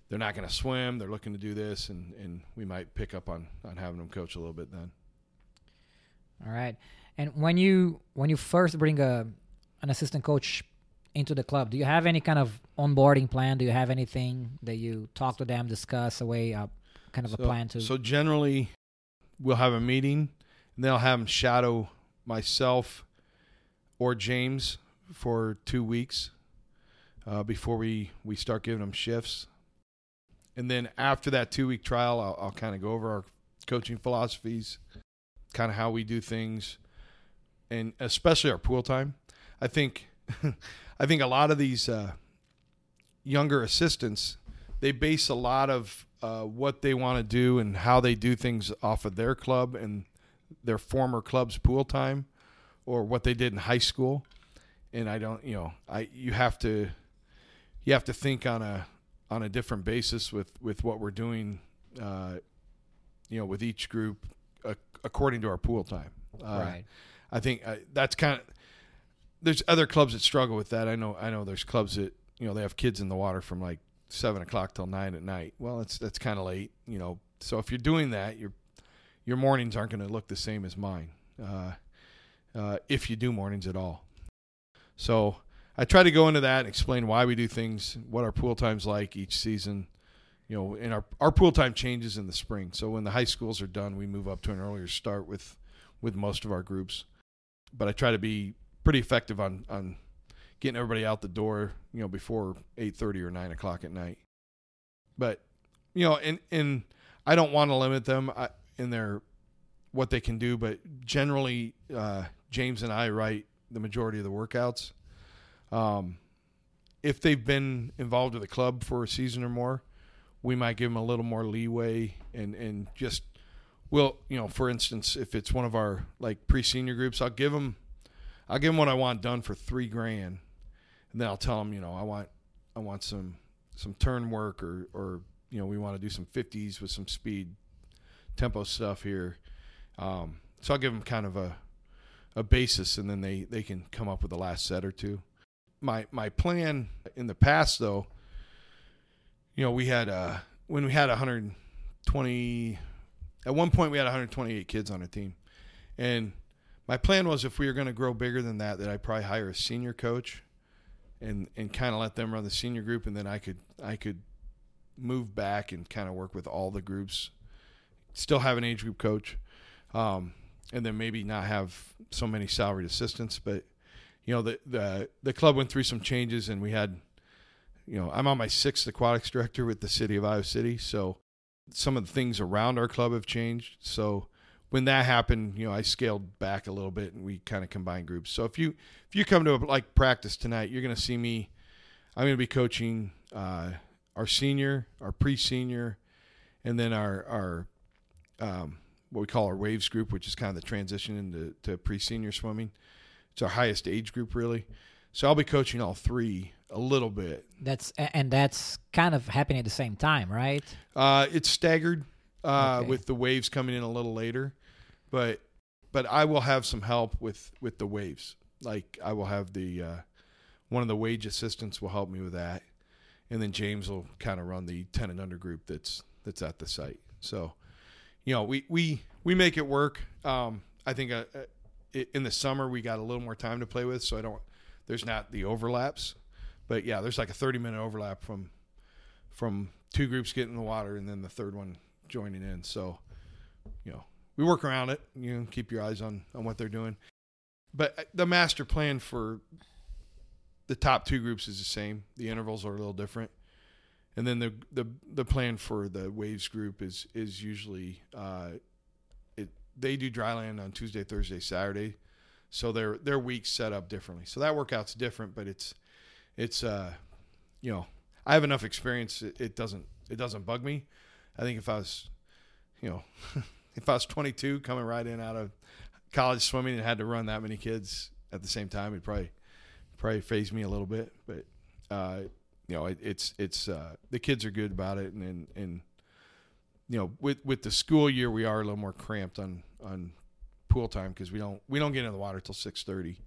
they're not going to swim, they're looking to do this, and and we might pick up on on having them coach a little bit then. All right. And when you when you first bring a an assistant coach into the club, do you have any kind of onboarding plan? Do you have anything that you talk to them, discuss a way, uh, kind of so, a plan to? So generally, we'll have a meeting, and they'll have them shadow myself or James for two weeks uh, before we we start giving them shifts. And then after that two week trial, I'll, I'll kind of go over our coaching philosophies, kind of how we do things, and especially our pool time. I think I think a lot of these uh, younger assistants they base a lot of uh, what they want to do and how they do things off of their club and their former club's pool time or what they did in high school and I don't you know I you have to you have to think on a on a different basis with with what we're doing uh, you know with each group uh, according to our pool time uh, right. I think uh, that's kind of there's other clubs that struggle with that I know I know there's clubs that you know they have kids in the water from like seven o'clock till nine at night well that's that's kind of late you know so if you're doing that your your mornings aren't going to look the same as mine uh, uh, if you do mornings at all so I try to go into that and explain why we do things, what our pool time's like each season. You know, and our our pool time changes in the spring. So when the high schools are done, we move up to an earlier start with with most of our groups. But I try to be pretty effective on on getting everybody out the door, you know, before eight thirty or nine o'clock at night. But you know, and and I don't want to limit them uh, in their what they can do, but generally, uh, James and I write the majority of the workouts. Um, if they've been involved with the club for a season or more, we might give them a little more leeway and and just well, you know, for instance, if it's one of our like pre-senior groups, I'll give them I'll give them what I want done for 3 grand. And then I'll tell them, you know, I want I want some some turn work or or you know, we want to do some 50s with some speed tempo stuff here. Um, so I'll give them kind of a a basis, and then they they can come up with the last set or two. My my plan in the past, though, you know, we had uh when we had 120. At one point, we had 128 kids on a team, and my plan was if we were going to grow bigger than that, that I'd probably hire a senior coach, and and kind of let them run the senior group, and then I could I could move back and kind of work with all the groups, still have an age group coach. Um, and then maybe not have so many salaried assistants. But you know, the the the club went through some changes, and we had, you know, I'm on my sixth aquatics director with the city of Iowa City, so some of the things around our club have changed. So when that happened, you know, I scaled back a little bit, and we kind of combined groups. So if you if you come to a, like practice tonight, you're going to see me. I'm going to be coaching uh, our senior, our pre-senior, and then our our um, what we call our waves group, which is kind of the transition into to pre-senior swimming. It's our highest age group, really. So I'll be coaching all three a little bit. That's and that's kind of happening at the same time, right? Uh, it's staggered uh, Okay. with the waves coming in a little later, but but I will have some help with with the waves. Like I will have the uh, one of the wage assistants will help me with that, and then James will kind of run the ten and under group that's that's at the site. So you know, we we we make it work. Um, I think uh, uh, i- in the summer we got a little more time to play with, so I don't. There's not the overlaps, but yeah, there's like a 30 minute overlap from from two groups getting in the water and then the third one joining in. So, you know, we work around it. You know, keep your eyes on on what they're doing. But uh, the master plan for the top two groups is the same. The intervals are a little different and then the the the plan for the waves group is is usually uh, it they do dry land on Tuesday, Thursday, Saturday, so their their weeks set up differently. So that workout's different, but it's it's uh you know I have enough experience. It, it doesn't it doesn't bug me. I think if I was you know if I was 22 coming right in out of college swimming and had to run that many kids at the same time, it'd probably probably faze me a little bit, but. Uh, you know, it, it's it's uh, the kids are good about it, and, and and you know, with with the school year, we are a little more cramped on on pool time because we don't we don't get in the water till six thirty.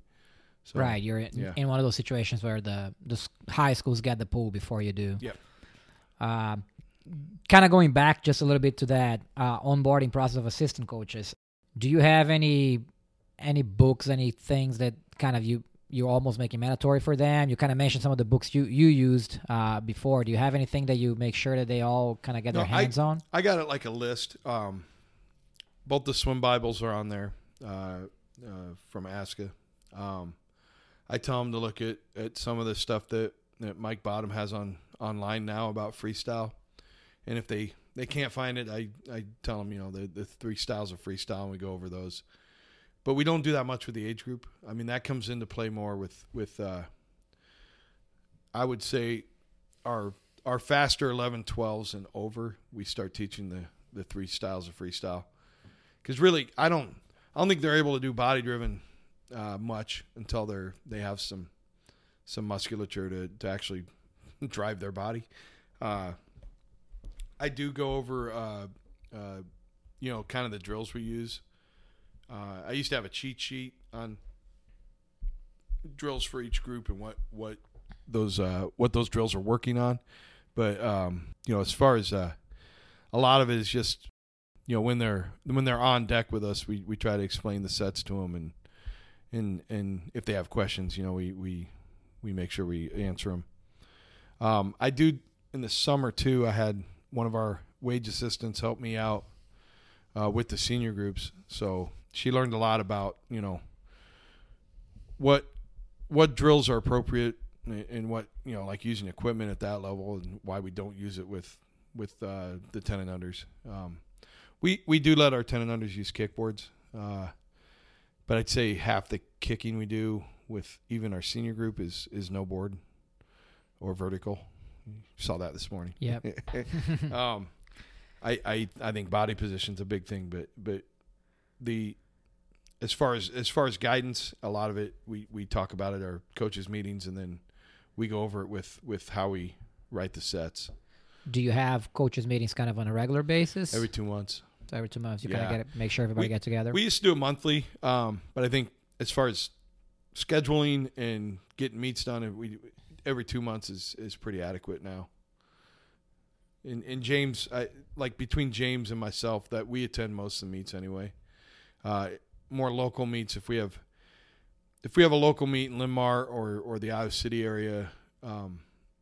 So, right, you're in, yeah. in one of those situations where the the high schools get the pool before you do. Yep. Um, kind of going back just a little bit to that uh, onboarding process of assistant coaches. Do you have any any books, any things that kind of you you almost making mandatory for them. You kind of mentioned some of the books you you used uh, before. Do you have anything that you make sure that they all kind of get No, their hands on? I got it like a list. Um, both the swim Bibles are on there uh, uh, from ASCA. Um, I tell them to look at, at some of the stuff that, that Mike Bottom has on online now about freestyle, and if they, they can't find it, I, I tell them you know the the three styles of freestyle, and we go over those. But we don't do that much with the age group. I mean, that comes into play more with with. Uh, I would say our our faster 11 12s and over we start teaching the the three styles of freestyle because really i don't i don't think they're able to do body driven uh, much until they're they have some some musculature to, to actually drive their body. Uh, i do go over uh, uh, you know kind of the drills we use. Uh, i used to have a cheat sheet on drills for each group and what what those uh, what those drills are working on. But um, you know, as far as uh, a lot of it is just you know when they're when they're on deck with us, we, we try to explain the sets to them, and and and if they have questions, you know, we we we make sure we answer them. Um, I do in the summer too. I had one of our wage assistants help me out uh, with the senior groups, so she learned a lot about you know what what drills are appropriate and what you know like using equipment at that level and why we don't use it with with uh, the ten and unders. Um, we we do let our ten and unders use kickboards, uh, but I'd say half the kicking we do with even our senior group is is no board or vertical. You saw that this morning. Yep. um, I, I I think body position's a big thing, but but the as far as as far as guidance, a lot of it we we talk about at our coaches meetings, and then we go over it with with how we write the sets Do you have coaches meetings kind of on a regular basis? every two months. Every two months, you kind Yeah. of get it, make sure everybody We- get together. We used to do it monthly, um, but I think as far as scheduling and getting meets done, we every two months is is pretty adequate now. And, and James, I, like between James and myself, that we attend most of the meets anyway. Uh, more local meets if we have if we have a local meet in Le Mars or or the Iowa City area, um,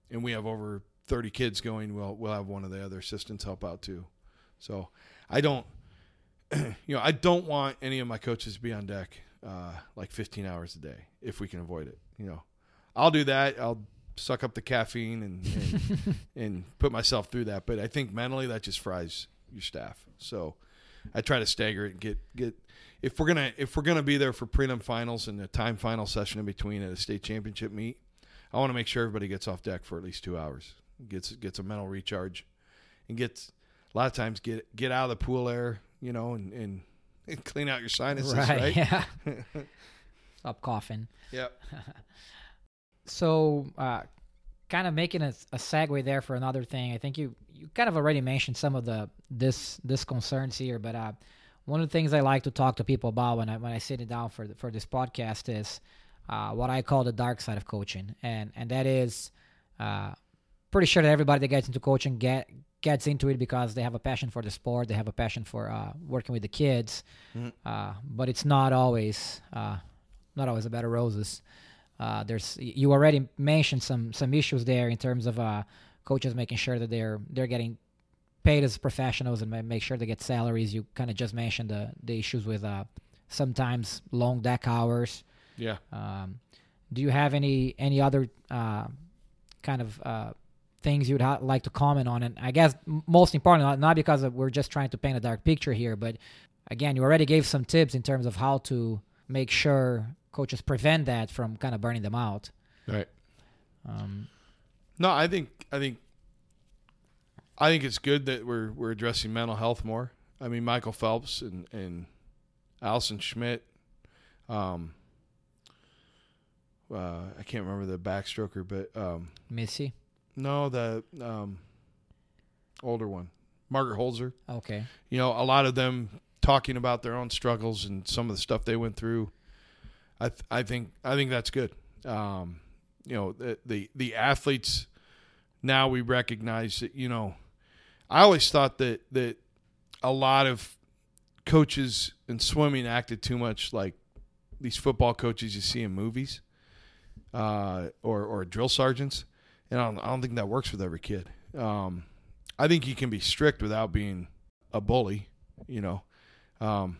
and we have over thirty kids going, we'll we'll have one of the other assistants help out too. So I don't, you know, I don't want any of my coaches to be on deck uh, like 15 hours a day if we can avoid it. You know, I'll do that. I'll suck up the caffeine and and, and put myself through that. But I think mentally that just fries your staff. So I try to stagger it and get get if we're gonna if we're gonna be there for prelim finals and a time final session in between at a state championship meet, I want to make sure everybody gets off deck for at least two hours, gets gets a mental recharge, and gets a lot of times get get out of the pool air, you know, and and, and clean out your sinuses, right? Yeah. Stop coughing. Yep. So, uh, kind of making a, a segue there for another thing. I think you you kind of already mentioned some of the this this concerns here, but uh, one of the things I like to talk to people about when I when I sit down for the, for this podcast is uh, what I call the dark side of coaching, and and that is uh, pretty sure that everybody that gets into coaching get gets into it because they have a passion for the sport, they have a passion for uh, working with the kids, Mhm. uh, but it's not always uh, not always a bed of roses. Uh, there's you already mentioned some some issues there in terms of uh, coaches making sure that they're they're getting paid as professionals and make sure they get salaries. You kind of just mentioned the the issues with uh, sometimes long deck hours. Yeah. Um, do you have any any other uh, kind of things you'd ha- like to comment on? And I guess most importantly, not, not because of, we're just trying to paint a dark picture here, but again, you already gave some tips in terms of how to make sure coaches prevent that from kind of burning them out. Right. Um, No, I think I think I think it's good that we're we're addressing mental health more. I mean, Michael Phelps and and Allison Schmitt. Um, uh, I can't remember the backstroker, but um, Missy, no, the um, older one, Margaret Hoelzer. okay, you know, a lot of them talking about their own struggles and some of the stuff they went through. I th- I think I think that's good. Um, you know, the, the the athletes now we recognize that. You know, I always thought that that a lot of coaches in swimming acted too much like these football coaches you see in movies. uh, or or drill sergeants, and I don't, I don't think that works with every kid. Um, I think you can be strict without being a bully, you know. Um,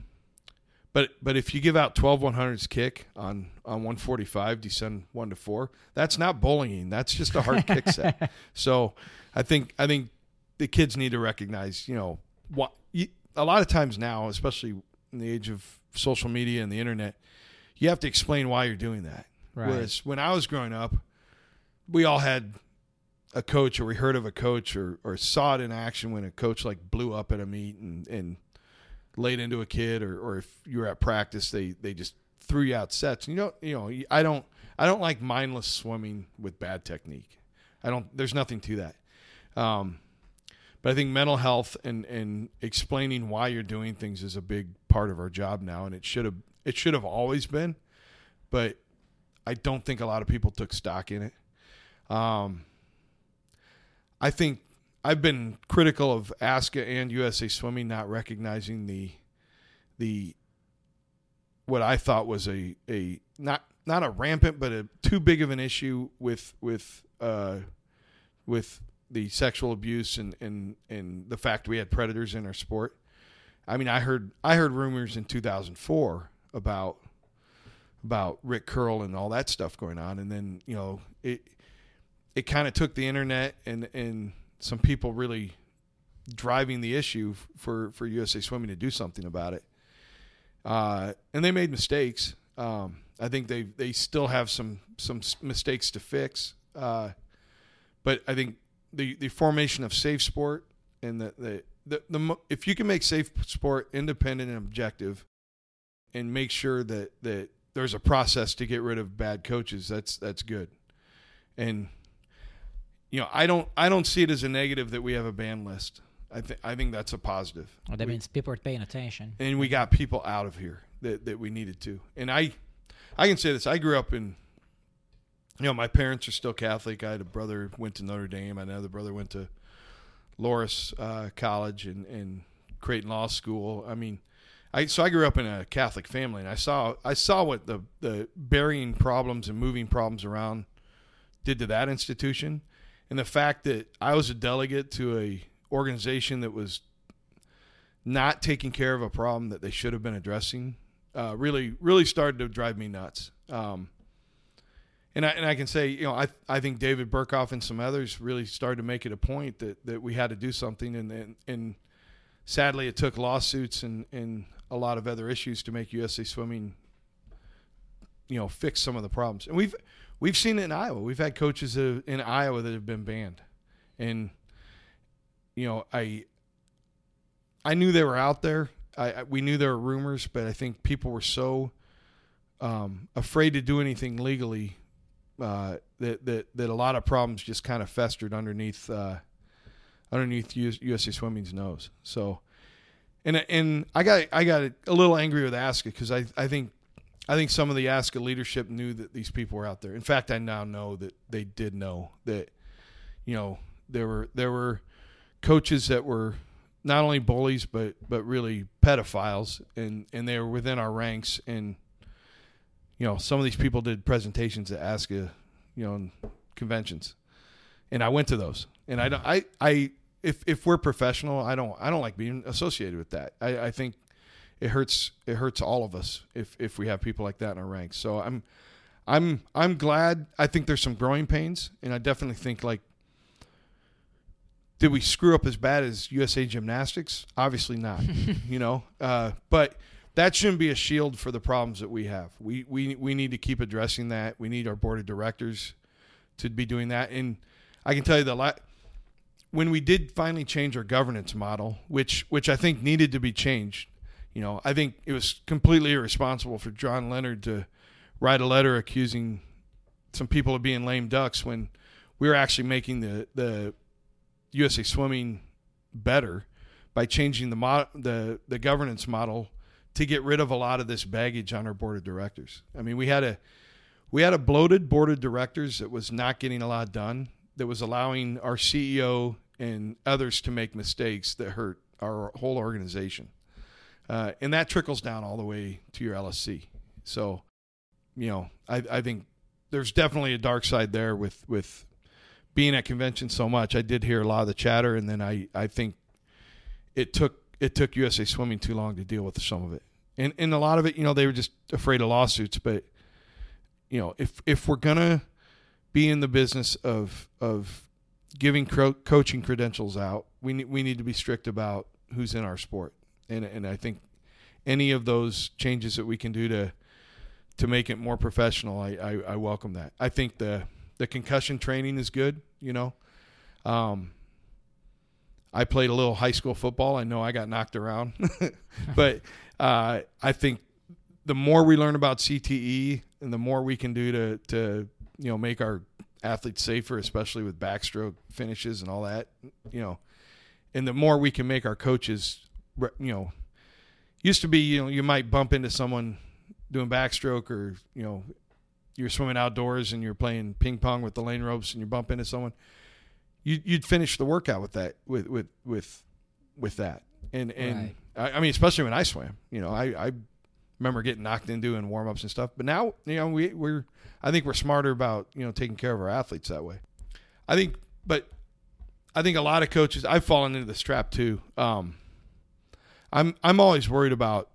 but but if you give out 12 100s kick on on 145, descend one to four, that's not bullying. That's just a hard kick set. So I think I think the kids need to recognize, you know, what you, a lot of times now, especially in the age of social media and the internet, you have to explain why you're doing that. Right. Whereas when I was growing up, we all had a coach or we heard of a coach or, or saw it in action when a coach like blew up at a meet and, and laid into a kid or, or if you were at practice they, they just threw you out sets. You know, you know, I don't I don't like mindless swimming with bad technique. I don't there's nothing to that. Um, but I think mental health and, and explaining why you're doing things is a big part of our job now and it should have it should have always been. But I don't think a lot of people took stock in it. Um, I think I've been critical of ASCA and USA Swimming not recognizing the the what I thought was a a not not a rampant but a too big of an issue with with uh, with the sexual abuse and, and and the fact we had predators in our sport. I mean, I heard I heard rumors in 2004 about about Rick Curl and all that stuff going on, and then you know it it kind of took the internet and and some people really driving the issue for for USA Swimming to do something about it. Uh, and they made mistakes. Um, I think they they still have some some mistakes to fix. Uh, but I think the the formation of safe sport and the the, the the if you can make safe sport independent and objective, and make sure that that there's a process to get rid of bad coaches, that's that's good. And you know, I don't I don't see it as a negative that we have a ban list. I think I think that's a positive. Well, that We- means people are paying attention. and we got people out of here that, that we needed to. And I, I can say this: I grew up in, you know, my parents are still Catholic. I had a brother went to Notre Dame. I had another brother went to Loras uh, College and and Creighton Law School. I mean, I so I grew up in a Catholic family, and I saw I saw what the the burying problems and moving problems around did to that institution, and the fact that I was a delegate to a organization that was not taking care of a problem that they should have been addressing uh, really really started to drive me nuts. Um, and I and I can say you know I I think David Berkoff and some others really started to make it a point that, that we had to do something and, and and sadly it took lawsuits and, and a lot of other issues to make USA Swimming you know fix some of the problems and we've we've seen it in Iowa we've had coaches in Iowa that have been banned and you know I I knew they were out there. I, I we knew there were rumors, but I think people were so um, afraid to do anything legally uh, that that that a lot of problems just kind of festered underneath uh, underneath US, USA Swimming's nose. So, and and I got I got a little angry with ASCA because I I think I think some of the ASCA leadership knew that these people were out there. In fact, I now know that they did know that you know there were there were coaches that were not only bullies but but really pedophiles and and they were within our ranks. And you know some of these people did presentations at ASCA you know conventions. And I went to those. And I don't I I if if we're professional I don't I don't like being associated with that. I I think it hurts it hurts all of us if if we have people like that in our ranks so I'm I'm I'm glad I think there's some growing pains and I definitely think like did we screw up as bad as USA Gymnastics? Obviously not. you know, uh, but that shouldn't be a shield for the problems that we have. We we we need to keep addressing that. We need our board of directors to be doing that. And I can tell you that la- when we did finally change our governance model, which which I think needed to be changed, you know, I think it was completely irresponsible for John Leonard to write a letter accusing some people of being lame ducks when we were actually making the the USA Swimming better by changing the mo- the the governance model to get rid of a lot of this baggage on our board of directors. I mean, we had a we had a bloated board of directors that was not getting a lot done, that was allowing our CEO and others to make mistakes that hurt our whole organization. Uh, and that trickles down all the way to your LSC. So, you know, I, I think there's definitely a dark side there with with being at convention so much. I did hear a lot of the chatter, and then I I think it took it took USA Swimming too long to deal with some of it, and and a lot of it, you know, they were just afraid of lawsuits. But you know, if if we're gonna be in the business of of giving cro- coaching credentials out, we we need to be strict about who's in our sport, and and I think any of those changes that we can do to to make it more professional, I, I, I welcome that. I think the the concussion training is good. You know, um, I played a little high school football. I know I got knocked around, but uh, I think the more we learn about CTE and the more we can do to to you know make our athletes safer, especially with backstroke finishes and all that, you know, and the more we can make our coaches, you know, used to be you know you might bump into someone doing backstroke or you know you're swimming outdoors and you're playing ping pong with the lane ropes and you bump into someone you, you'd finish the workout with that with with with with that and and right. I, I, mean especially when I swam you know I I remember getting knocked into and warm ups and stuff but now you know we we're I think we're smarter about you know taking care of our athletes that way I think but I think a lot of coaches I've fallen into this trap too um I'm I'm always worried about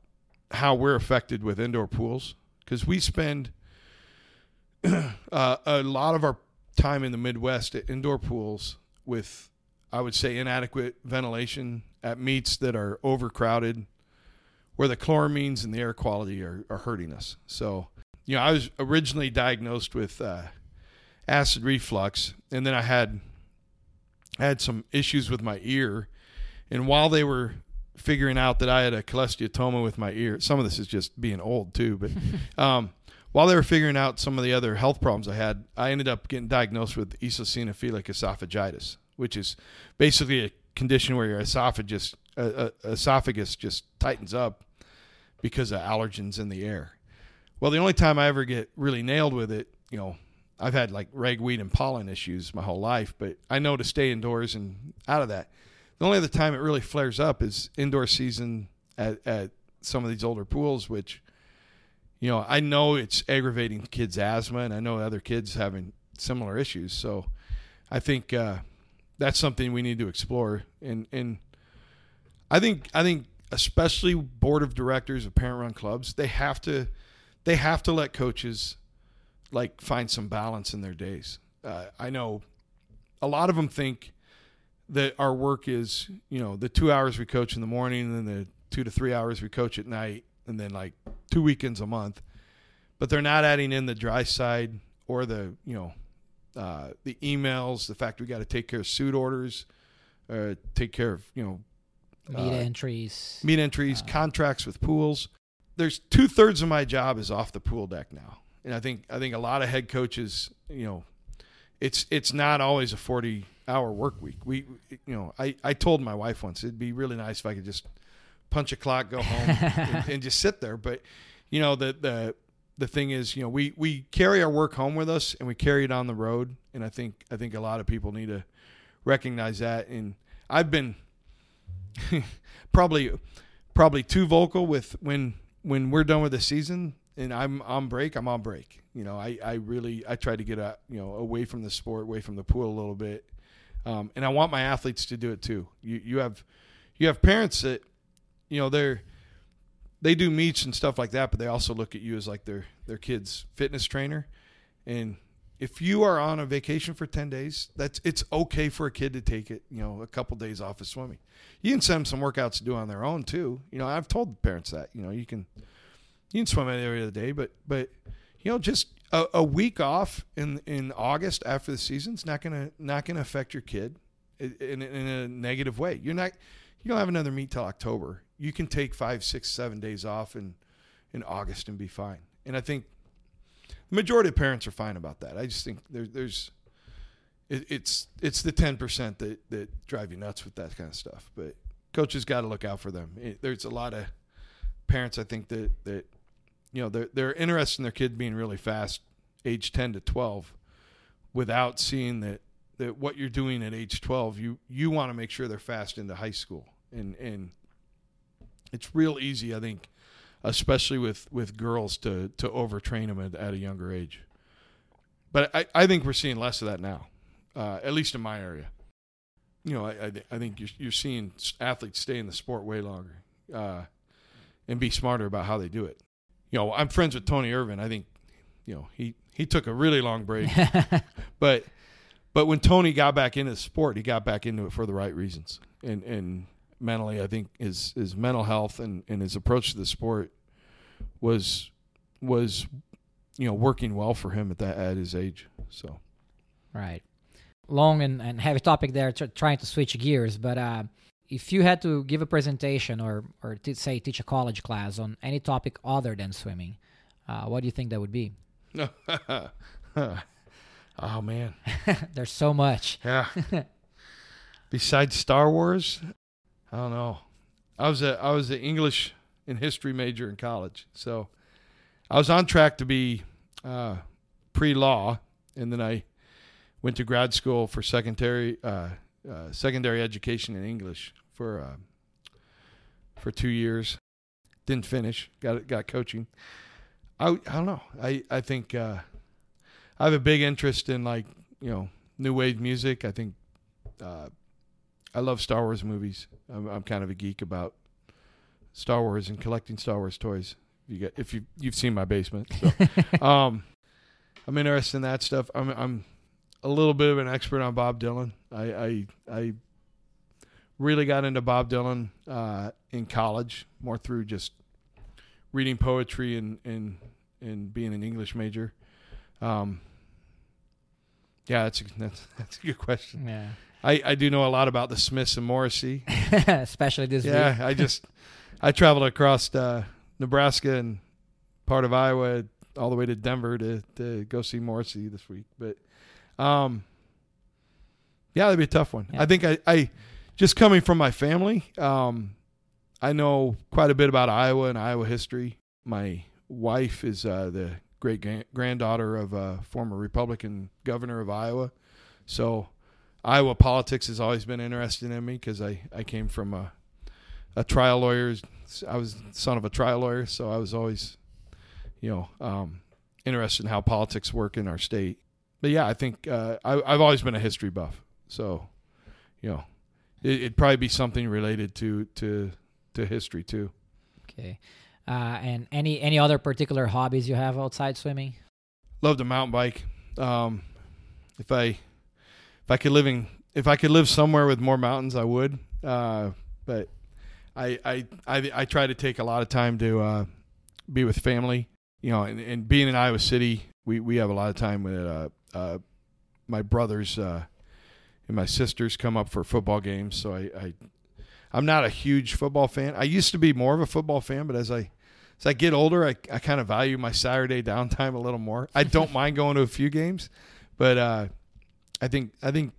how we're affected with indoor pools because we spend uh, a lot of our time in the Midwest at indoor pools with, I would say, inadequate ventilation at meets that are overcrowded, where the chloramines and the air quality are, are hurting us. So, you know, I was originally diagnosed with uh, acid reflux, and then I had I had some issues with my ear, and while they were figuring out that I had a cholesteatoma with my ear. Some of this is just being old too, but um, while they were figuring out some of the other health problems I had, I ended up getting diagnosed with eosinophilic esophagitis, which is basically a condition where your esophagus uh, uh, esophagus just tightens up because of allergens in the air. Well, the only time I ever get really nailed with it, you know, I've had like ragweed and pollen issues my whole life, but I know to stay indoors and out of that. The only other time it really flares up is indoor season at, at some of these older pools, which, you know, I know it's aggravating kids' asthma, and I know other kids having similar issues. So I think uh, that's something we need to explore. And and I think I think especially board of directors of parent-run clubs, they have to they have to let coaches like find some balance in their days. Uh, I know a lot of them think that our work is, you know, the two hours we coach in the morning and then the two to three hours we coach at night and then like two weekends a month. But they're not adding in the dry side or the, you know, uh, the emails, the fact we got to take care of suit orders, uh, take care of, you know, meet uh, entries, meet entries, uh, contracts with pools. There's two thirds of my job is off the pool deck now. And I think, I think a lot of head coaches, you know, it's, it's not always a 40, hour work week. We, you know, I, I told my wife once it'd be really nice if I could just punch a clock, go home, and, and, just sit there. But you know, the the the thing is, you know, we we carry our work home with us and we carry it on the road. And I think I think a lot of people need to recognize that. And I've been probably probably too vocal with when when we're done with the season and I'm on break, I'm on break. You know, I, I really I try to get a, you know away from the sport, away from the pool a little bit, um, and I want my athletes to do it too. You you have you have parents that you know they're they do meets and stuff like that, but they also look at you as like their their kid's fitness trainer. And if you are on a vacation for ten days, that's it's okay for a kid to take it, you know, a couple days off of swimming. You can send them some workouts to do on their own too. You know, I've told parents that. You know, you can you can swim any other day, but but you know, just a, a, week off in in August after the season's not gonna not gonna affect your kid in, in, in, a negative way. You're not you don't have another meet till October. You can take five, six, seven days off in in August and be fine. And I think the majority of parents are fine about that. I just think there, there's it, it's it's the ten percent that that drive you nuts with that kind of stuff. But coaches got to look out for them. It, there's a lot of parents I think that that you know they're they're interested in their kid being really fast, age ten to twelve, without seeing that that what you're doing at age twelve, you you want to make sure they're fast into high school, and and it's real easy, I think, especially with with girls to to overtrain them at, at a younger age. but I, I think we're seeing less of that now, uh, at least in my area. You know, I I, I think you're you're seeing athletes stay in the sport way longer, uh, and be smarter about how they do it. You know, I'm friends with Tony Ervin. I think, you know, he he took a really long break, but but when Tony got back into the sport, he got back into it for the right reasons, and and mentally, I think his his mental health and, and his approach to the sport was was you know working well for him at that at his age. So right, long and, and heavy topic there. Tr- trying to switch gears, but uh, if you had to give a presentation or or to say teach a college class on any topic other than swimming, uh, what do you think that would be? oh man, there's so much. Yeah. Besides Star Wars, I don't know. I was a I was an English and history major in college, so I was on track to be uh, pre-law, and then I went to grad school for secondary uh, uh, secondary education in English for uh, for two years. Didn't finish. Got got coaching. I I don't know. I I think uh, I have a big interest in like you know new wave music. I think uh, I love Star Wars movies. I'm, I'm kind of a geek about Star Wars and collecting Star Wars toys. If you get if you you've seen my basement, so, um, I'm interested in that stuff. I'm I'm a little bit of an expert on Bob Dylan. I I, I really got into Bob Dylan uh, in college, more through just reading poetry and and and being an English major. Um, yeah, that's a, that's that's a good question. Yeah. I, I do know a lot about the Smiths and Morrissey. Especially this yeah, week. I just I traveled across uh, Nebraska and part of Iowa all the way to Denver to, to go see Morrissey this week. But um, yeah, that'd be a tough one. Yeah. I think I, I just coming from my family, um, I know quite a bit about Iowa and Iowa history. My wife is uh, the great granddaughter of a former Republican governor of Iowa, so Iowa politics has always been interesting in me because I, I came from a a trial lawyer. I was son of a trial lawyer, so I was always, you know, um, interested in how politics work in our state. But yeah, I think uh, I, have always been a history buff, so you know, it, would probably be something related to to to history too. Okay, uh, and any any other particular hobbies you have outside swimming? Love to mountain bike. Um, if I if I could live in if I could live somewhere with more mountains, I would. Uh, but I, I I I try to take a lot of time to uh, be with family. You know, and, and, being in Iowa City, we, we have a lot of time with uh, my brothers uh, and my sisters come up for football games. So I, I I'm not a huge football fan. I used to be more of a football fan, but as I as I get older, I, I kind of value my Saturday downtime a little more. I don't mind going to a few games, but uh, I think I think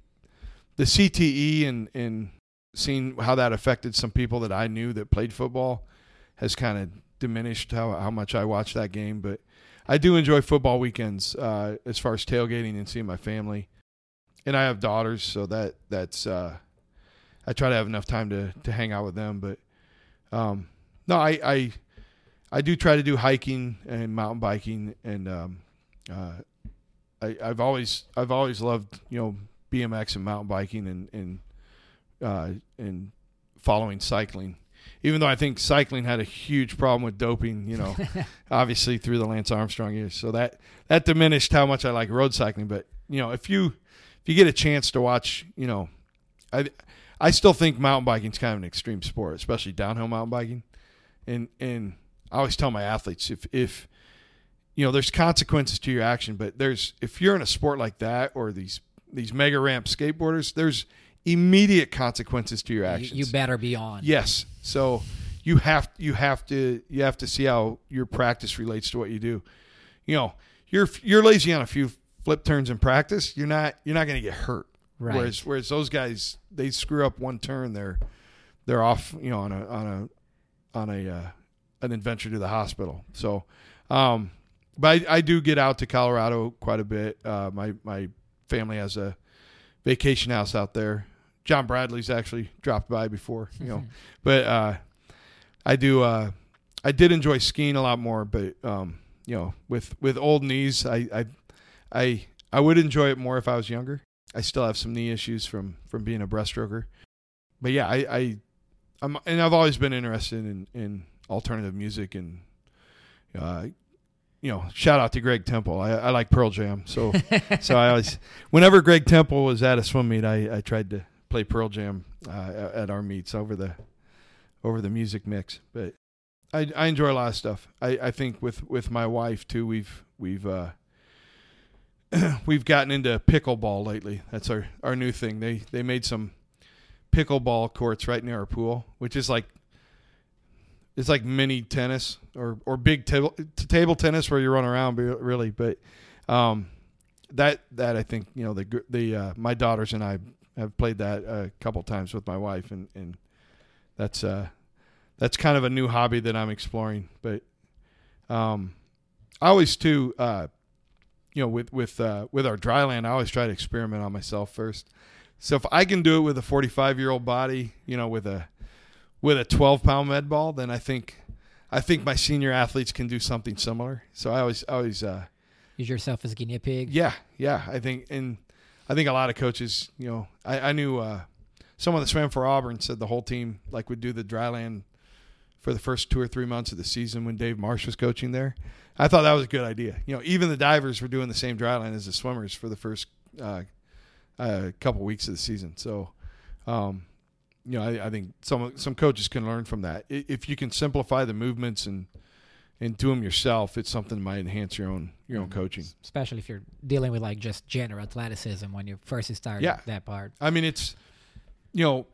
the CTE and and seeing how that affected some people that I knew that played football has kind of diminished how how much I watch that game. But I do enjoy football weekends uh, as far as tailgating and seeing my family. And I have daughters, so that that's uh, I try to have enough time to to hang out with them. But um, no, I, I I do try to do hiking and mountain biking and um, uh, I, have always I've always loved you know BMX and mountain biking and and uh, and following cycling. Even though I think cycling had a huge problem with doping, you know, obviously through the Lance Armstrong years, so that that diminished how much I like road cycling. But you know, if you if you get a chance to watch, you know, I I still think mountain biking is kind of an extreme sport, especially downhill mountain biking. And and I always tell my athletes if if you know, there's consequences to your action, but there's if you're in a sport like that or these these mega ramp skateboarders, there's immediate consequences to your actions. You, you better be on. Yes. So you have you have to you have to see how your practice relates to what you do. You know, you're you're lazy on a few flip turns in practice, you're not you're not going to get hurt. Right. Whereas whereas those guys they screw up one turn, they're they're off, you know, on a on a on a uh, an adventure to the hospital. So um but I, I, do get out to Colorado quite a bit. Uh, my my family has a vacation house out there. John Bradley's actually dropped by before, you know, but uh, I do. Uh, I did enjoy skiing a lot more, but um, you know, with with old knees, I I I, I would enjoy it more if I was younger. I still have some knee issues from from being a breaststroker, but yeah, I, I I'm and I've always been interested in in alternative music and uh, you know, shout out to Greg Temple. I, I like Pearl Jam, so so I always whenever Greg Temple was at a swim meet, I, I tried to play Pearl Jam uh, at our meets over the over the music mix. But I, I enjoy a lot of stuff. I, I think with, with my wife too, we've we've uh, we've gotten into pickleball lately. That's our, our new thing. They they made some pickleball courts right near our pool, which is like it's like mini tennis or or big table table tennis where you run around really. But um, that that I think you know the the uh, my daughters and I have played that a couple times with my wife, and and that's uh that's kind of a new hobby that I'm exploring. But um, I always too uh, you know with with uh, with our dry land, I always try to experiment on myself first. So if I can do it with a 45 year old body, you know, with a with a 12 pound med ball, then I think I think my senior athletes can do something similar. So I always always uh, use yourself as a guinea pig. Yeah, yeah. I think and I think a lot of coaches, you know, I, I knew uh, someone that swam for Auburn said the whole team like would do the dry land for the first two or three months of the season when Dave Marsh was coaching there. I thought that was a good idea. You know, even the divers were doing the same dry land as the swimmers for the first uh, uh, couple weeks of the season. So, um, you know, I, I, think some some coaches can learn from that. If you can simplify the movements and and do them yourself, it's something that might enhance your own your own mm-hmm. coaching. Especially if you're dealing with like just general athleticism when you first start yeah. that part. I mean, it's you know,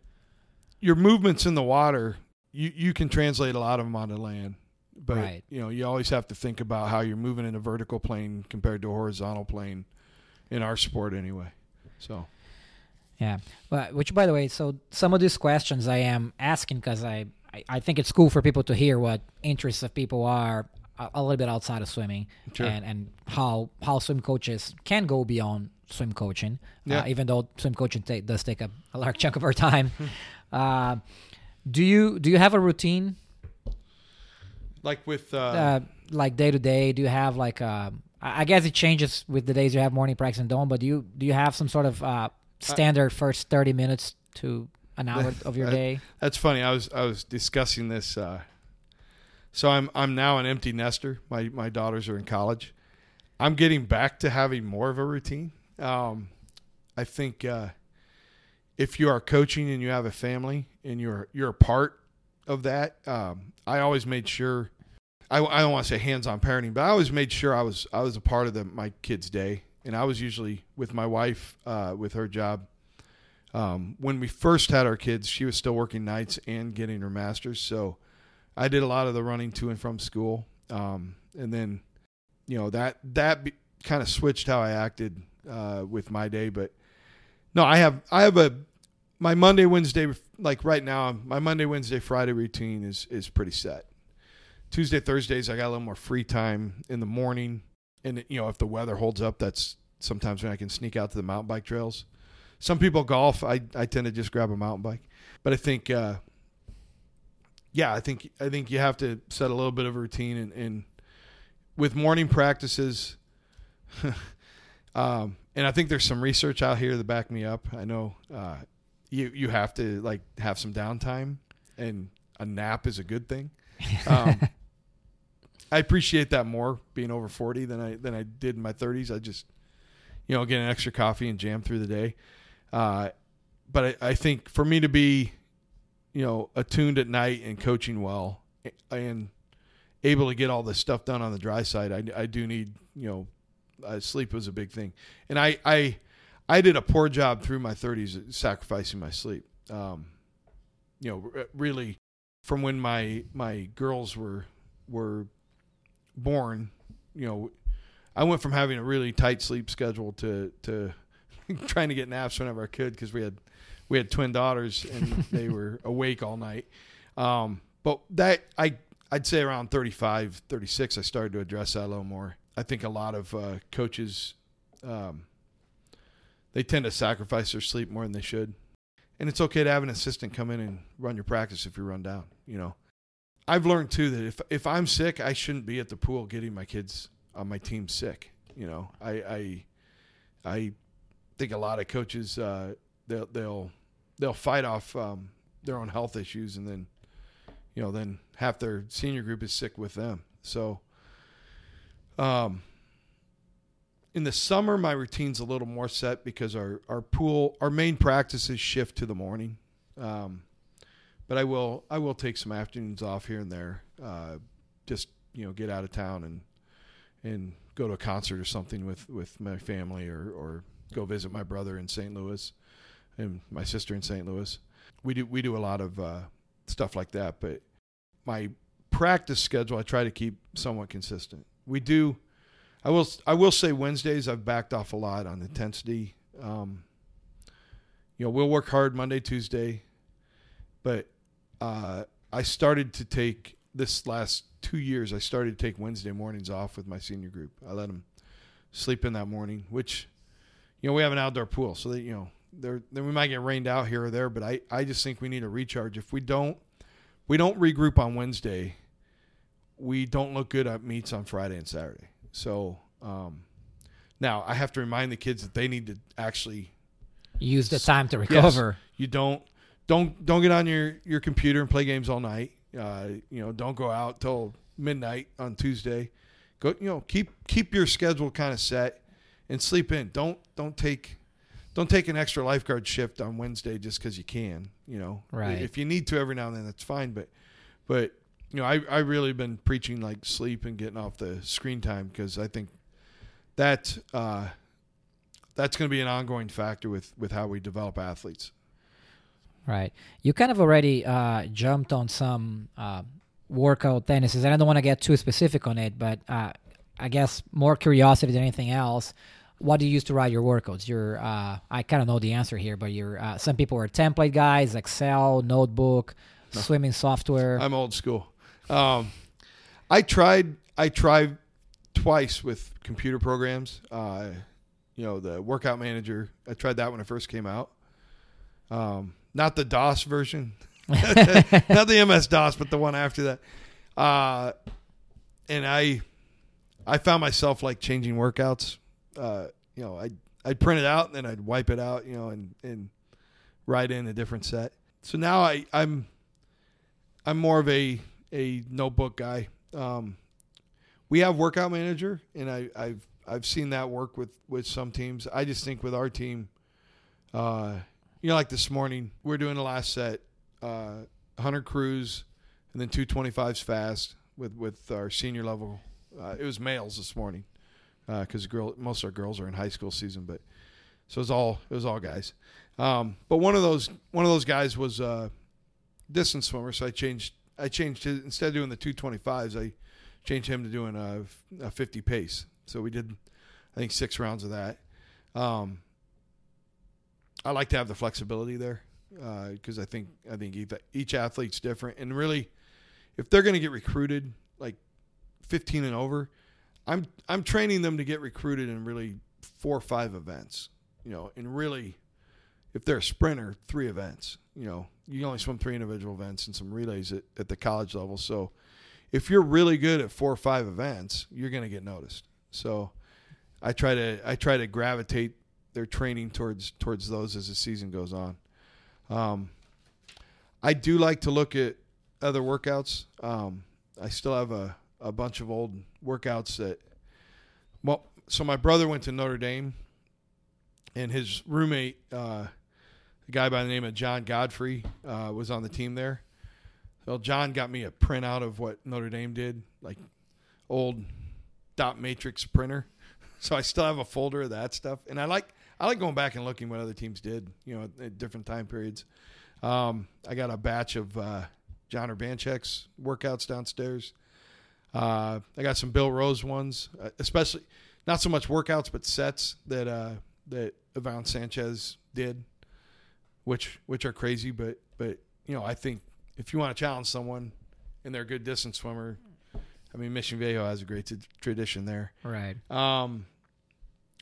your movements in the water. You you can translate a lot of them onto land, but right. you know you always have to think about how you're moving in a vertical plane compared to a horizontal plane. In our sport, anyway. So. Yeah. Well, which, by the way, so some of these questions I am asking because I, I, I, think it's cool for people to hear what interests of people are a, a little bit outside of swimming sure. and, and how how swim coaches can go beyond swim coaching, uh, yeah. uh, even though swim coaching t- does take a, a, large chunk of our time. uh, do you do you have a routine? Like with uh, uh like day to day, do you have like uh, I guess it changes with the days you have morning practice and dawn, but do you do you have some sort of uh, standard first 30 minutes to an hour of your day. That's funny. I was I was discussing this. Uh, so I'm I'm now an empty nester. My my daughters are in college. I'm getting back to having more of a routine. Um, I think uh, if you are coaching and you have a family and you're you're a part of that, um, I always made sure. I, I don't want to say hands-on parenting, but I always made sure I was I was a part of the, my kid's day and I was usually with my wife uh, with her job. Um, when we first had our kids, she was still working nights and getting her master's, so I did a lot of the running to and from school. Um, and then, you know that that be, kind of switched how I acted uh, with my day. But no, I have I have a my Monday Wednesday like right now my Monday Wednesday Friday routine is is pretty set. Tuesday Thursdays I got a little more free time in the morning and you know if the weather holds up, that's sometimes when I can sneak out to the mountain bike trails. Some people golf. I I tend to just grab a mountain bike, but I think. Uh, yeah, I think I think you have to set a little bit of a routine and, and with morning practices. um, and I think there's some research out here to back me up. I know uh, you you have to like have some downtime, and a nap is a good thing. Um, I appreciate that more being over 40 than I than I did in my 30s. I just you know get an extra coffee and jam through the day. Uh, but I, I, think for me to be you know attuned at night and coaching well and able to get all this stuff done on the dry side, I, I do need you know uh, sleep was a big thing, and I I I did a poor job through my 30s sacrificing my sleep. Um, you know, really from when my my girls were were born, you know, I went from having a really tight sleep schedule to to trying to get naps whenever I could because we had we had twin daughters and they were awake all night. Um, but that I I'd say around 35, 36, I started to address that a little more. I think a lot of uh, coaches um, they tend to sacrifice their sleep more than they should. And it's okay to have an assistant come in and run your practice if you run down, you know. I've learned too that if if I'm sick, I shouldn't be at the pool getting my kids on my team sick. You know, I, I I think a lot of coaches uh, they'll they'll they'll fight off um, their own health issues, and then you know then half their senior group is sick with them. So, um, in the summer, my routine's a little more set because our our pool our main practices shift to the morning. Um, but I will I will take some afternoons off here and there. Uh, just you know get out of town and and go to a concert or something with with my family or or go visit my brother in St. Louis and my sister in St. Louis. We do we do a lot of uh, stuff like that, but my practice schedule I try to keep somewhat consistent. We do. I will I will say Wednesdays I've backed off a lot on intensity. Um, you know, we'll work hard Monday, Tuesday, but uh, I started to take this last two years. I started to take Wednesday mornings off with my senior group. I let them sleep in that morning, which you know we have an outdoor pool, so that you know there then we might get rained out here or there. But I I just think we need a recharge. If we don't we don't regroup on Wednesday, we don't look good at meets on Friday and Saturday. So um, now I have to remind the kids that they need to actually use the time to recover. Yes, you don't don't don't get on your your computer and play games all night. Uh, you know, don't go out till midnight on Tuesday. Go, you know, keep keep your schedule kind of set and sleep in. Don't don't take don't take an extra lifeguard shift on Wednesday just because you can. You know, right? If you need to every now and then, that's fine. But but you know, I I really been preaching like sleep and getting off the screen time because I think that uh, that's going to be an ongoing factor with with how we develop athletes. Right. You kind of already uh, jumped on some uh, workout tendencies, and I don't want to get too specific on it, but uh, I guess more curiosity than anything else. What do you use to write your workouts? Your uh, I kind of know the answer here, but you're uh, some people are template guys, Excel, notebook, no. swimming software. I'm old school. Um, I tried. I tried twice with computer programs. Uh, you know, the workout manager. I tried that when it first came out. Um, not the DOS version, not the MS DOS, but the one after that. Uh, and I, I found myself like changing workouts. Uh, you know, I I'd print it out and then I'd wipe it out, you know, and and write in a different set. So now I I'm I'm more of a a notebook guy. Um, we have workout manager, and I, I've I've seen that work with with some teams. I just think with our team, uh, you know, like this morning, we're doing the last set, uh, 100 crews, and then 225s fast with with our senior level. Uh, it was males this morning because uh, girl most of our girls are in high school season, but so it was all it was all guys. Um, but one of those one of those guys was a uh, distance swimmer, so I changed I changed his, instead of doing the 225s, I changed him to doing a, a 50 pace. So we did I think six rounds of that. Um, I like to have the flexibility there because uh, I think I think each athlete's different, and really, if they're going to get recruited like 15 and over, I'm I'm training them to get recruited in really four or five events, you know, and really, if they're a sprinter, three events. You know, you can only swim three individual events and some relays at, at the college level. So, if you're really good at four or five events, you're going to get noticed. So, I try to I try to gravitate they're training towards towards those as the season goes on. Um, I do like to look at other workouts. Um, I still have a, a bunch of old workouts that, well, so my brother went to Notre Dame, and his roommate, uh, a guy by the name of John Godfrey, uh, was on the team there. So John got me a printout of what Notre Dame did, like old dot matrix printer. So I still have a folder of that stuff, and I like I like going back and looking what other teams did, you know, at, different time periods. Um, I got a batch of uh, Jon Urbanchek's workouts downstairs. Uh, I got some Bill Rose ones, uh, especially not so much workouts, but sets that uh, that Ivan Sanchez did, which which are crazy. But but you know, I think if you want to challenge someone and they're a good distance swimmer, I mean, Mission Viejo has a great t- tradition there. Right. Um,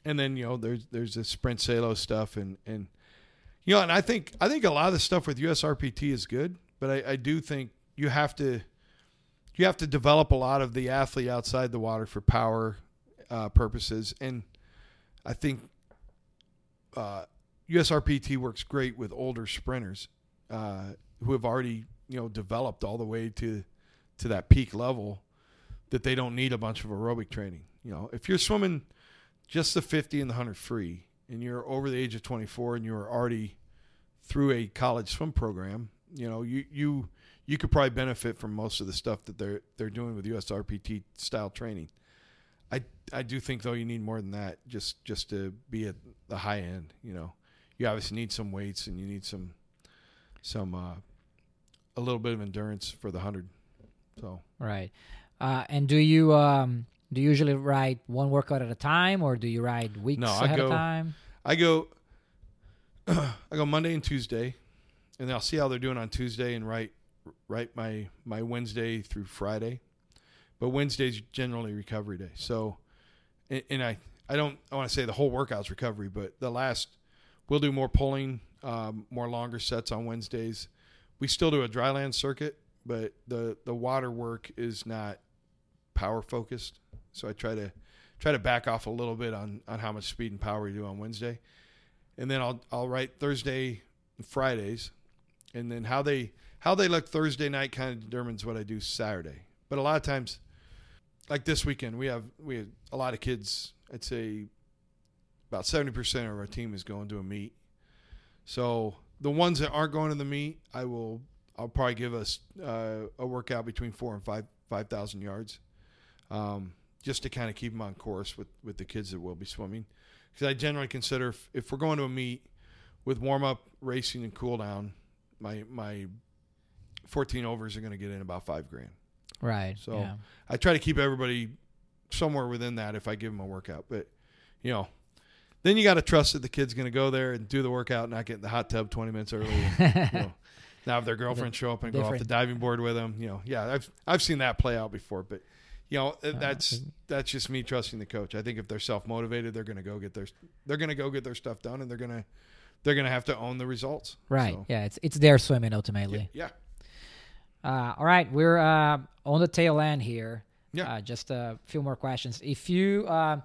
and then you know there's there's the sprint salo stuff and and you know and I think I think a lot of the stuff with USRPT is good, but I, I do think you have to you have to develop a lot of the athlete outside the water for power uh, purposes, and I think uh, USRPT works great with older sprinters uh, who have already you know developed all the way to to that peak level that they don't need a bunch of aerobic training. You know, if you're swimming just the 50 and the 100 free and you're over the age of 24 and you're already through a college swim program, you know, you you you could probably benefit from most of the stuff that they're they're doing with USRPT style training. I I do think though you need more than that just just to be at the high end, you know. You obviously need some weights and you need some some uh, a little bit of endurance for the 100. So, Right. Uh, and do you um, do you usually ride one workout at a time, or do you ride weeks No, ahead go- of time? I go I go Monday and Tuesday, and then I'll see how they're doing on Tuesday and write write my my Wednesday through Friday. But Wednesday's generally recovery day. So, and, and I I don't I want to say the whole workout's recovery, but the last we'll do more pulling, um, more longer sets on Wednesdays. We still do a dry land circuit, but the the water work is not power focused. So I try to try to back off a little bit on on how much speed and power you do on Wednesday, and then I'll I'll write Thursday, and Fridays, and then how they how they look Thursday night kind of determines what I do Saturday. But a lot of times, like this weekend, we have we have a lot of kids. I'd say about seventy percent of our team is going to a meet. So the ones that aren't going to the meet, I will I'll probably give us uh, a workout between four and five five thousand yards, um, just to kind of keep them on course with with the kids that will be swimming. Because I generally consider if, if we're going to a meet with warm up, racing, and cool down, my my fourteen overs are going to get in about five grand. Right. So- yeah. I try to keep everybody somewhere within that if I give them a workout. But you know, then you got to trust that the kid's going to go there and do the workout, and not get in the hot tub twenty minutes early. and, you know, now if their girlfriend show up and go off the diving board with them, you know, yeah, I've I've seen that play out before. But you know, Uh, that's that's just me trusting the coach. I think if they're self motivated, they're going to go get their they're going to go get their stuff done, and they're going to they're going to have to own the results. Right. So, Yeah. It's it's their swimming yeah, ultimately. yeah. Uh, all right, we're uh, on the tail end here. Yeah. Uh, just a few more questions. If you uh,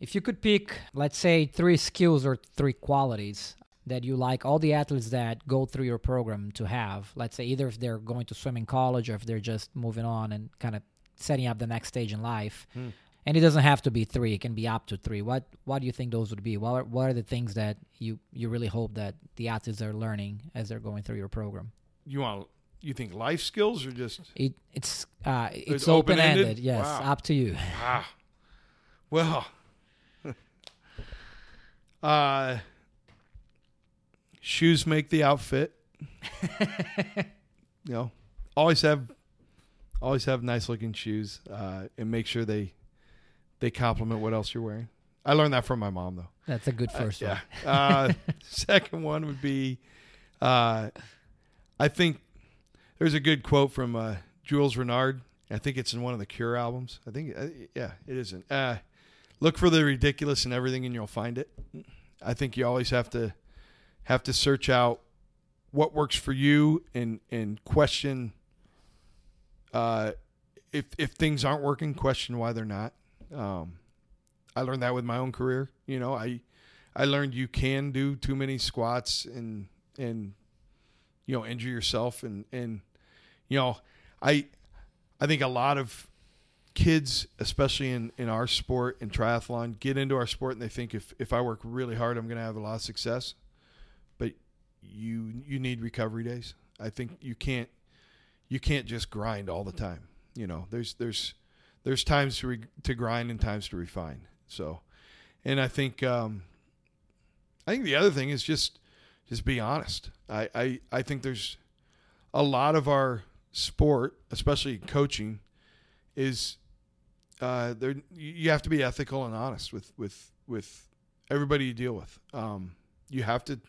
if you could pick, let's say, three skills or three qualities that you like all the athletes that go through your program to have, let's say either if they're going to swim in college or if they're just moving on and kind of setting up the next stage in life. Hmm. And it doesn't have to be three; it can be up to three. What What do you think those would be? What are, What are the things that you you really hope that the athletes are learning as they're going through your program? You want you think life skills or just It it's uh it's, It's open open-ended? Yes, Wow. up to you. Ah, well, uh, shoes make the outfit. you know, always have, always have nice looking shoes, uh, and make sure they, they complement what else you're wearing. I learned that from my mom though. That's a good Uh, first yeah. one. Uh, second one would be, uh, I think there's a good quote from uh, Jules Renard. I think it's in one of the Cure albums. I think, uh, yeah, it isn't. Uh, look for the ridiculous in everything, and you'll find it. I think you always have to have to search out what works for you and and question. Uh, if if things aren't working, question why they're not. Um, I learned that with my own career. You know, I I learned you can do too many squats and and you know injure yourself and and you know I I think a lot of kids, especially in in our sport in triathlon, get into our sport and they think if if I work really hard, I'm going to have a lot of success. But you you need recovery days. I think you can't you can't just grind all the time. You know, there's there's there's times to re, to grind and times to refine. So, and I think um, I think the other thing is just just be honest. I, I I think there's a lot of our sport, especially coaching, is uh, there. You have to be ethical and honest with with with everybody you deal with. Um, you have to.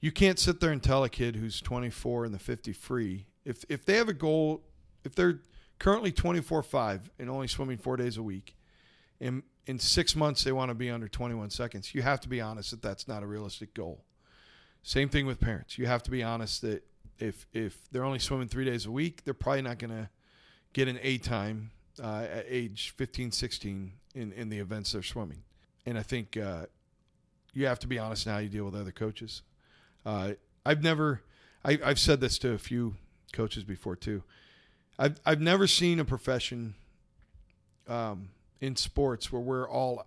You can't sit there and tell a kid who's 24 and the 50 free if if they have a goal, if they're currently 24-5 and only swimming four days a week, in in six months they want to be under 21 seconds. You have to be honest that that's not a realistic goal. Same thing with parents. You have to be honest that if if they're only swimming three days a week, they're probably not going to get an A time uh, at age 15, 16 in, in the events they're swimming. And I think uh, you have to be honest now. You deal with other coaches. Uh, I've never, I, I've said this to a few coaches before too. I've I've never seen a profession um, in sports where we're all,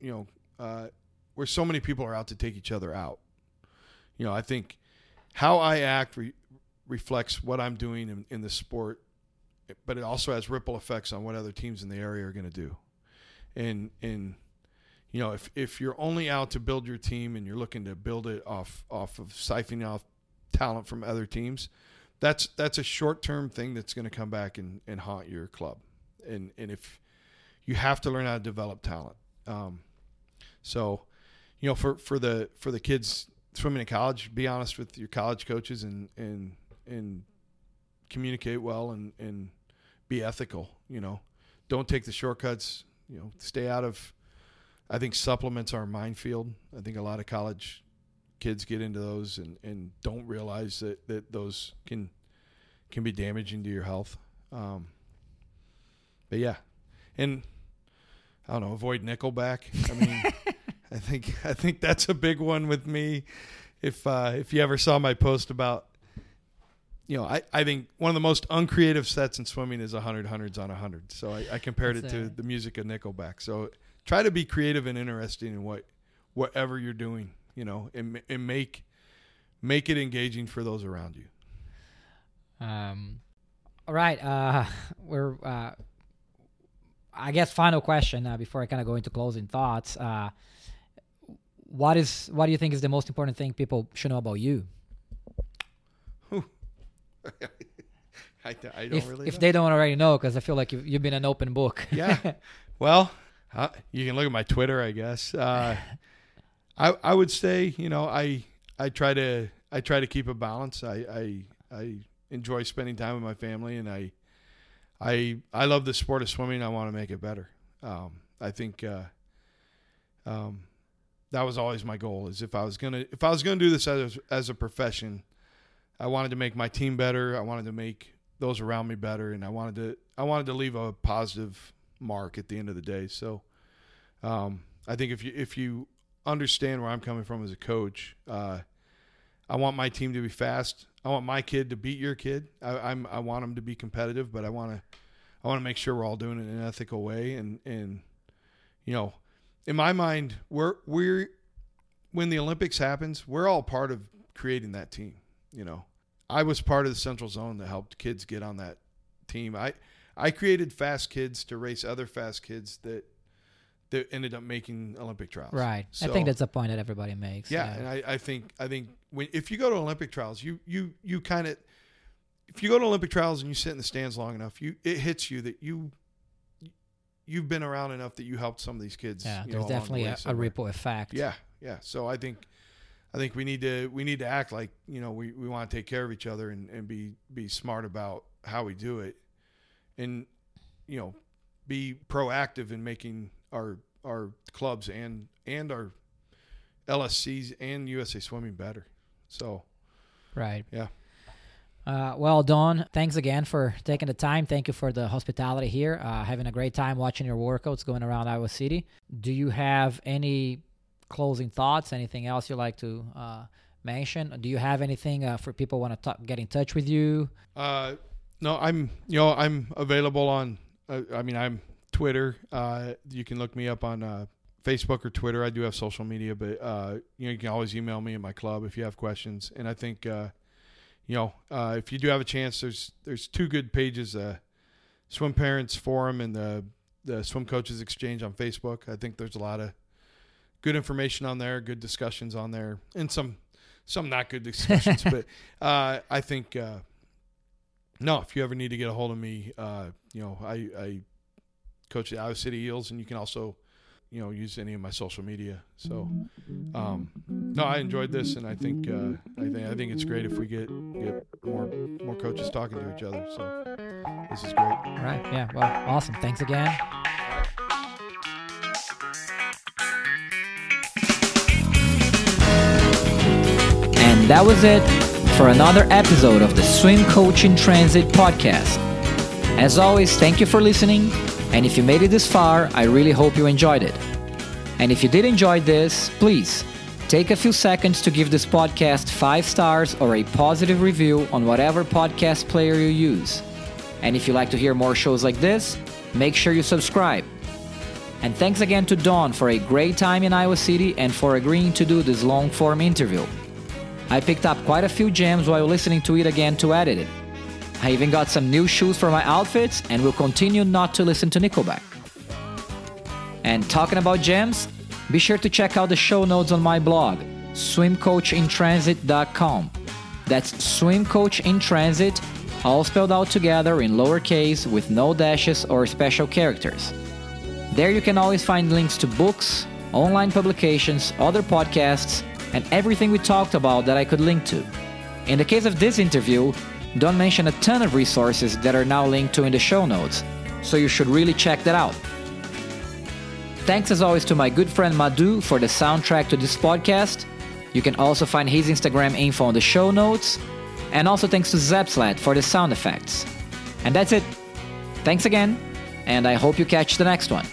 you know, uh, where so many people are out to take each other out. You know, I think how I act re- reflects what I'm doing in, in the sport, but it also has ripple effects on what other teams in the area are going to do. And and you know, if if you're only out to build your team and you're looking to build it off off of siphoning off talent from other teams, that's that's a short term thing that's going to come back and, and haunt your club. And and if you have to learn how to develop talent. Um, so, you know, for, for the for the kids swimming in college, be honest with your college coaches and and and communicate well and and be ethical. You know, don't take the shortcuts. You know, stay out of I think supplements are a minefield. I think a lot of college kids get into those and, and don't realize that, that those can can be damaging to your health. Um, but yeah, and I don't know, avoid Nickelback. I mean, I think I think that's a big one with me. If uh, if you ever saw my post about, you know, I, I think one of the most uncreative sets in swimming is 100 hundreds on 100. So I, I compared it to the music of Nickelback. So try to be creative and interesting in what whatever you're doing, you know, and, and make make it engaging for those around you. Um, all right. Uh, we're. Uh, I guess final question uh, before I kind of go into closing thoughts. Uh, what is what do you think is the most important thing people should know about you? I, I don't If, really if know. they don't already know, because I feel like you've, you've been an open book. yeah. Well, uh, you can look at my Twitter, I guess. Uh, I I would say, you know, I I try to I try to keep a balance. I I, I enjoy spending time with my family, and I I I love the sport of swimming. I want to make it better. Um, I think uh, um, that was always my goal. Is if I was gonna if I was gonna do this as as a profession, I wanted to make my team better. I wanted to make those around me better, and I wanted to I wanted to leave a positive mark at the end of the day. So, um, I think if you if you understand where I'm coming from as a coach, uh, I want my team to be fast. I want my kid to beat your kid. I, I'm I want them to be competitive, but I want to I want to make sure we're all doing it in an ethical way. And and you know, in my mind, we're we're when the Olympics happens, we're all part of creating that team. You know, I was part of the Central Zone that helped kids get on that team. I I created fast kids to race other fast kids that that ended up making Olympic trials. Right. I think that's a point that everybody makes. yeah, and I, I think I think when if you go to Olympic trials, you you you kind of if you go to Olympic trials and you sit in the stands long enough, you it hits you that you you've been around enough that you helped some of these kids. yeah. There's know, the definitely way a, a ripple effect. Yeah, yeah. So I think I think we need to we need to act like you know we, we want to take care of each other and, and be be smart about how we do it, and you know be proactive in making our our clubs and and our LSCs and USA Swimming better. So Right. Yeah. Uh, well, Don, thanks again for taking the time. Thank you for the hospitality here. Uh, having a great time watching your workouts going around Iowa City. Do you have any closing thoughts? Anything else you'd like to uh, mention? Do you have anything uh, for people want to get in touch with you? Uh, no, I'm you know I'm available on. Uh, I mean, I'm Twitter. You can look me up on Facebook or Twitter. I do have social media, but uh, you know you can always email me in my club if you have questions. And I think uh, you know uh, if you do have a chance, there's there's two good pages: uh, Swim Parents Forum and the the Swim Coaches Exchange on Facebook. I think there's a lot of good information on there, good discussions on there, and some some not good discussions. but uh, I think uh, no, if you ever need to get a hold of me, uh, you know, I, I coach the Iowa City Eels, and you can also, you know, use any of my social media. So, um, no, I enjoyed this, and I think uh, I think I think it's great if we get get more more coaches talking to each other. So, this is great. All right. Yeah. Well, awesome. Thanks again. And that was it for another episode of the Swim Coach in Transit podcast. As always, thank you for listening. And if you made it this far, I really hope you enjoyed it. And if you did enjoy this, please Take a few seconds to give this podcast five stars or a positive review on whatever podcast player you use. And if you like to hear more shows like this, make sure you subscribe. And thanks again to Don for a great time in Iowa City and for agreeing to do this long form interview. I picked up quite a few gems while listening to it again to edit it. I even got some new shoes for my outfits and will continue not to listen to Nickelback. And talking about gems, be sure to check out the show notes on my blog, swimcoachintransit.com. That's swimcoachintransit, all spelled out together in lowercase with no dashes or special characters. There you can always find links to books, online publications, other podcasts, and everything we talked about that I could link to. In the case of this interview, Don mentioned a ton of resources that are now linked to in the show notes, so you should really check that out. Thanks as always to my good friend Madhu for the soundtrack to this podcast. You can also find his Instagram info on the show notes. And also thanks to Zapsplat for the sound effects. And that's it. Thanks again, and I hope you catch the next one.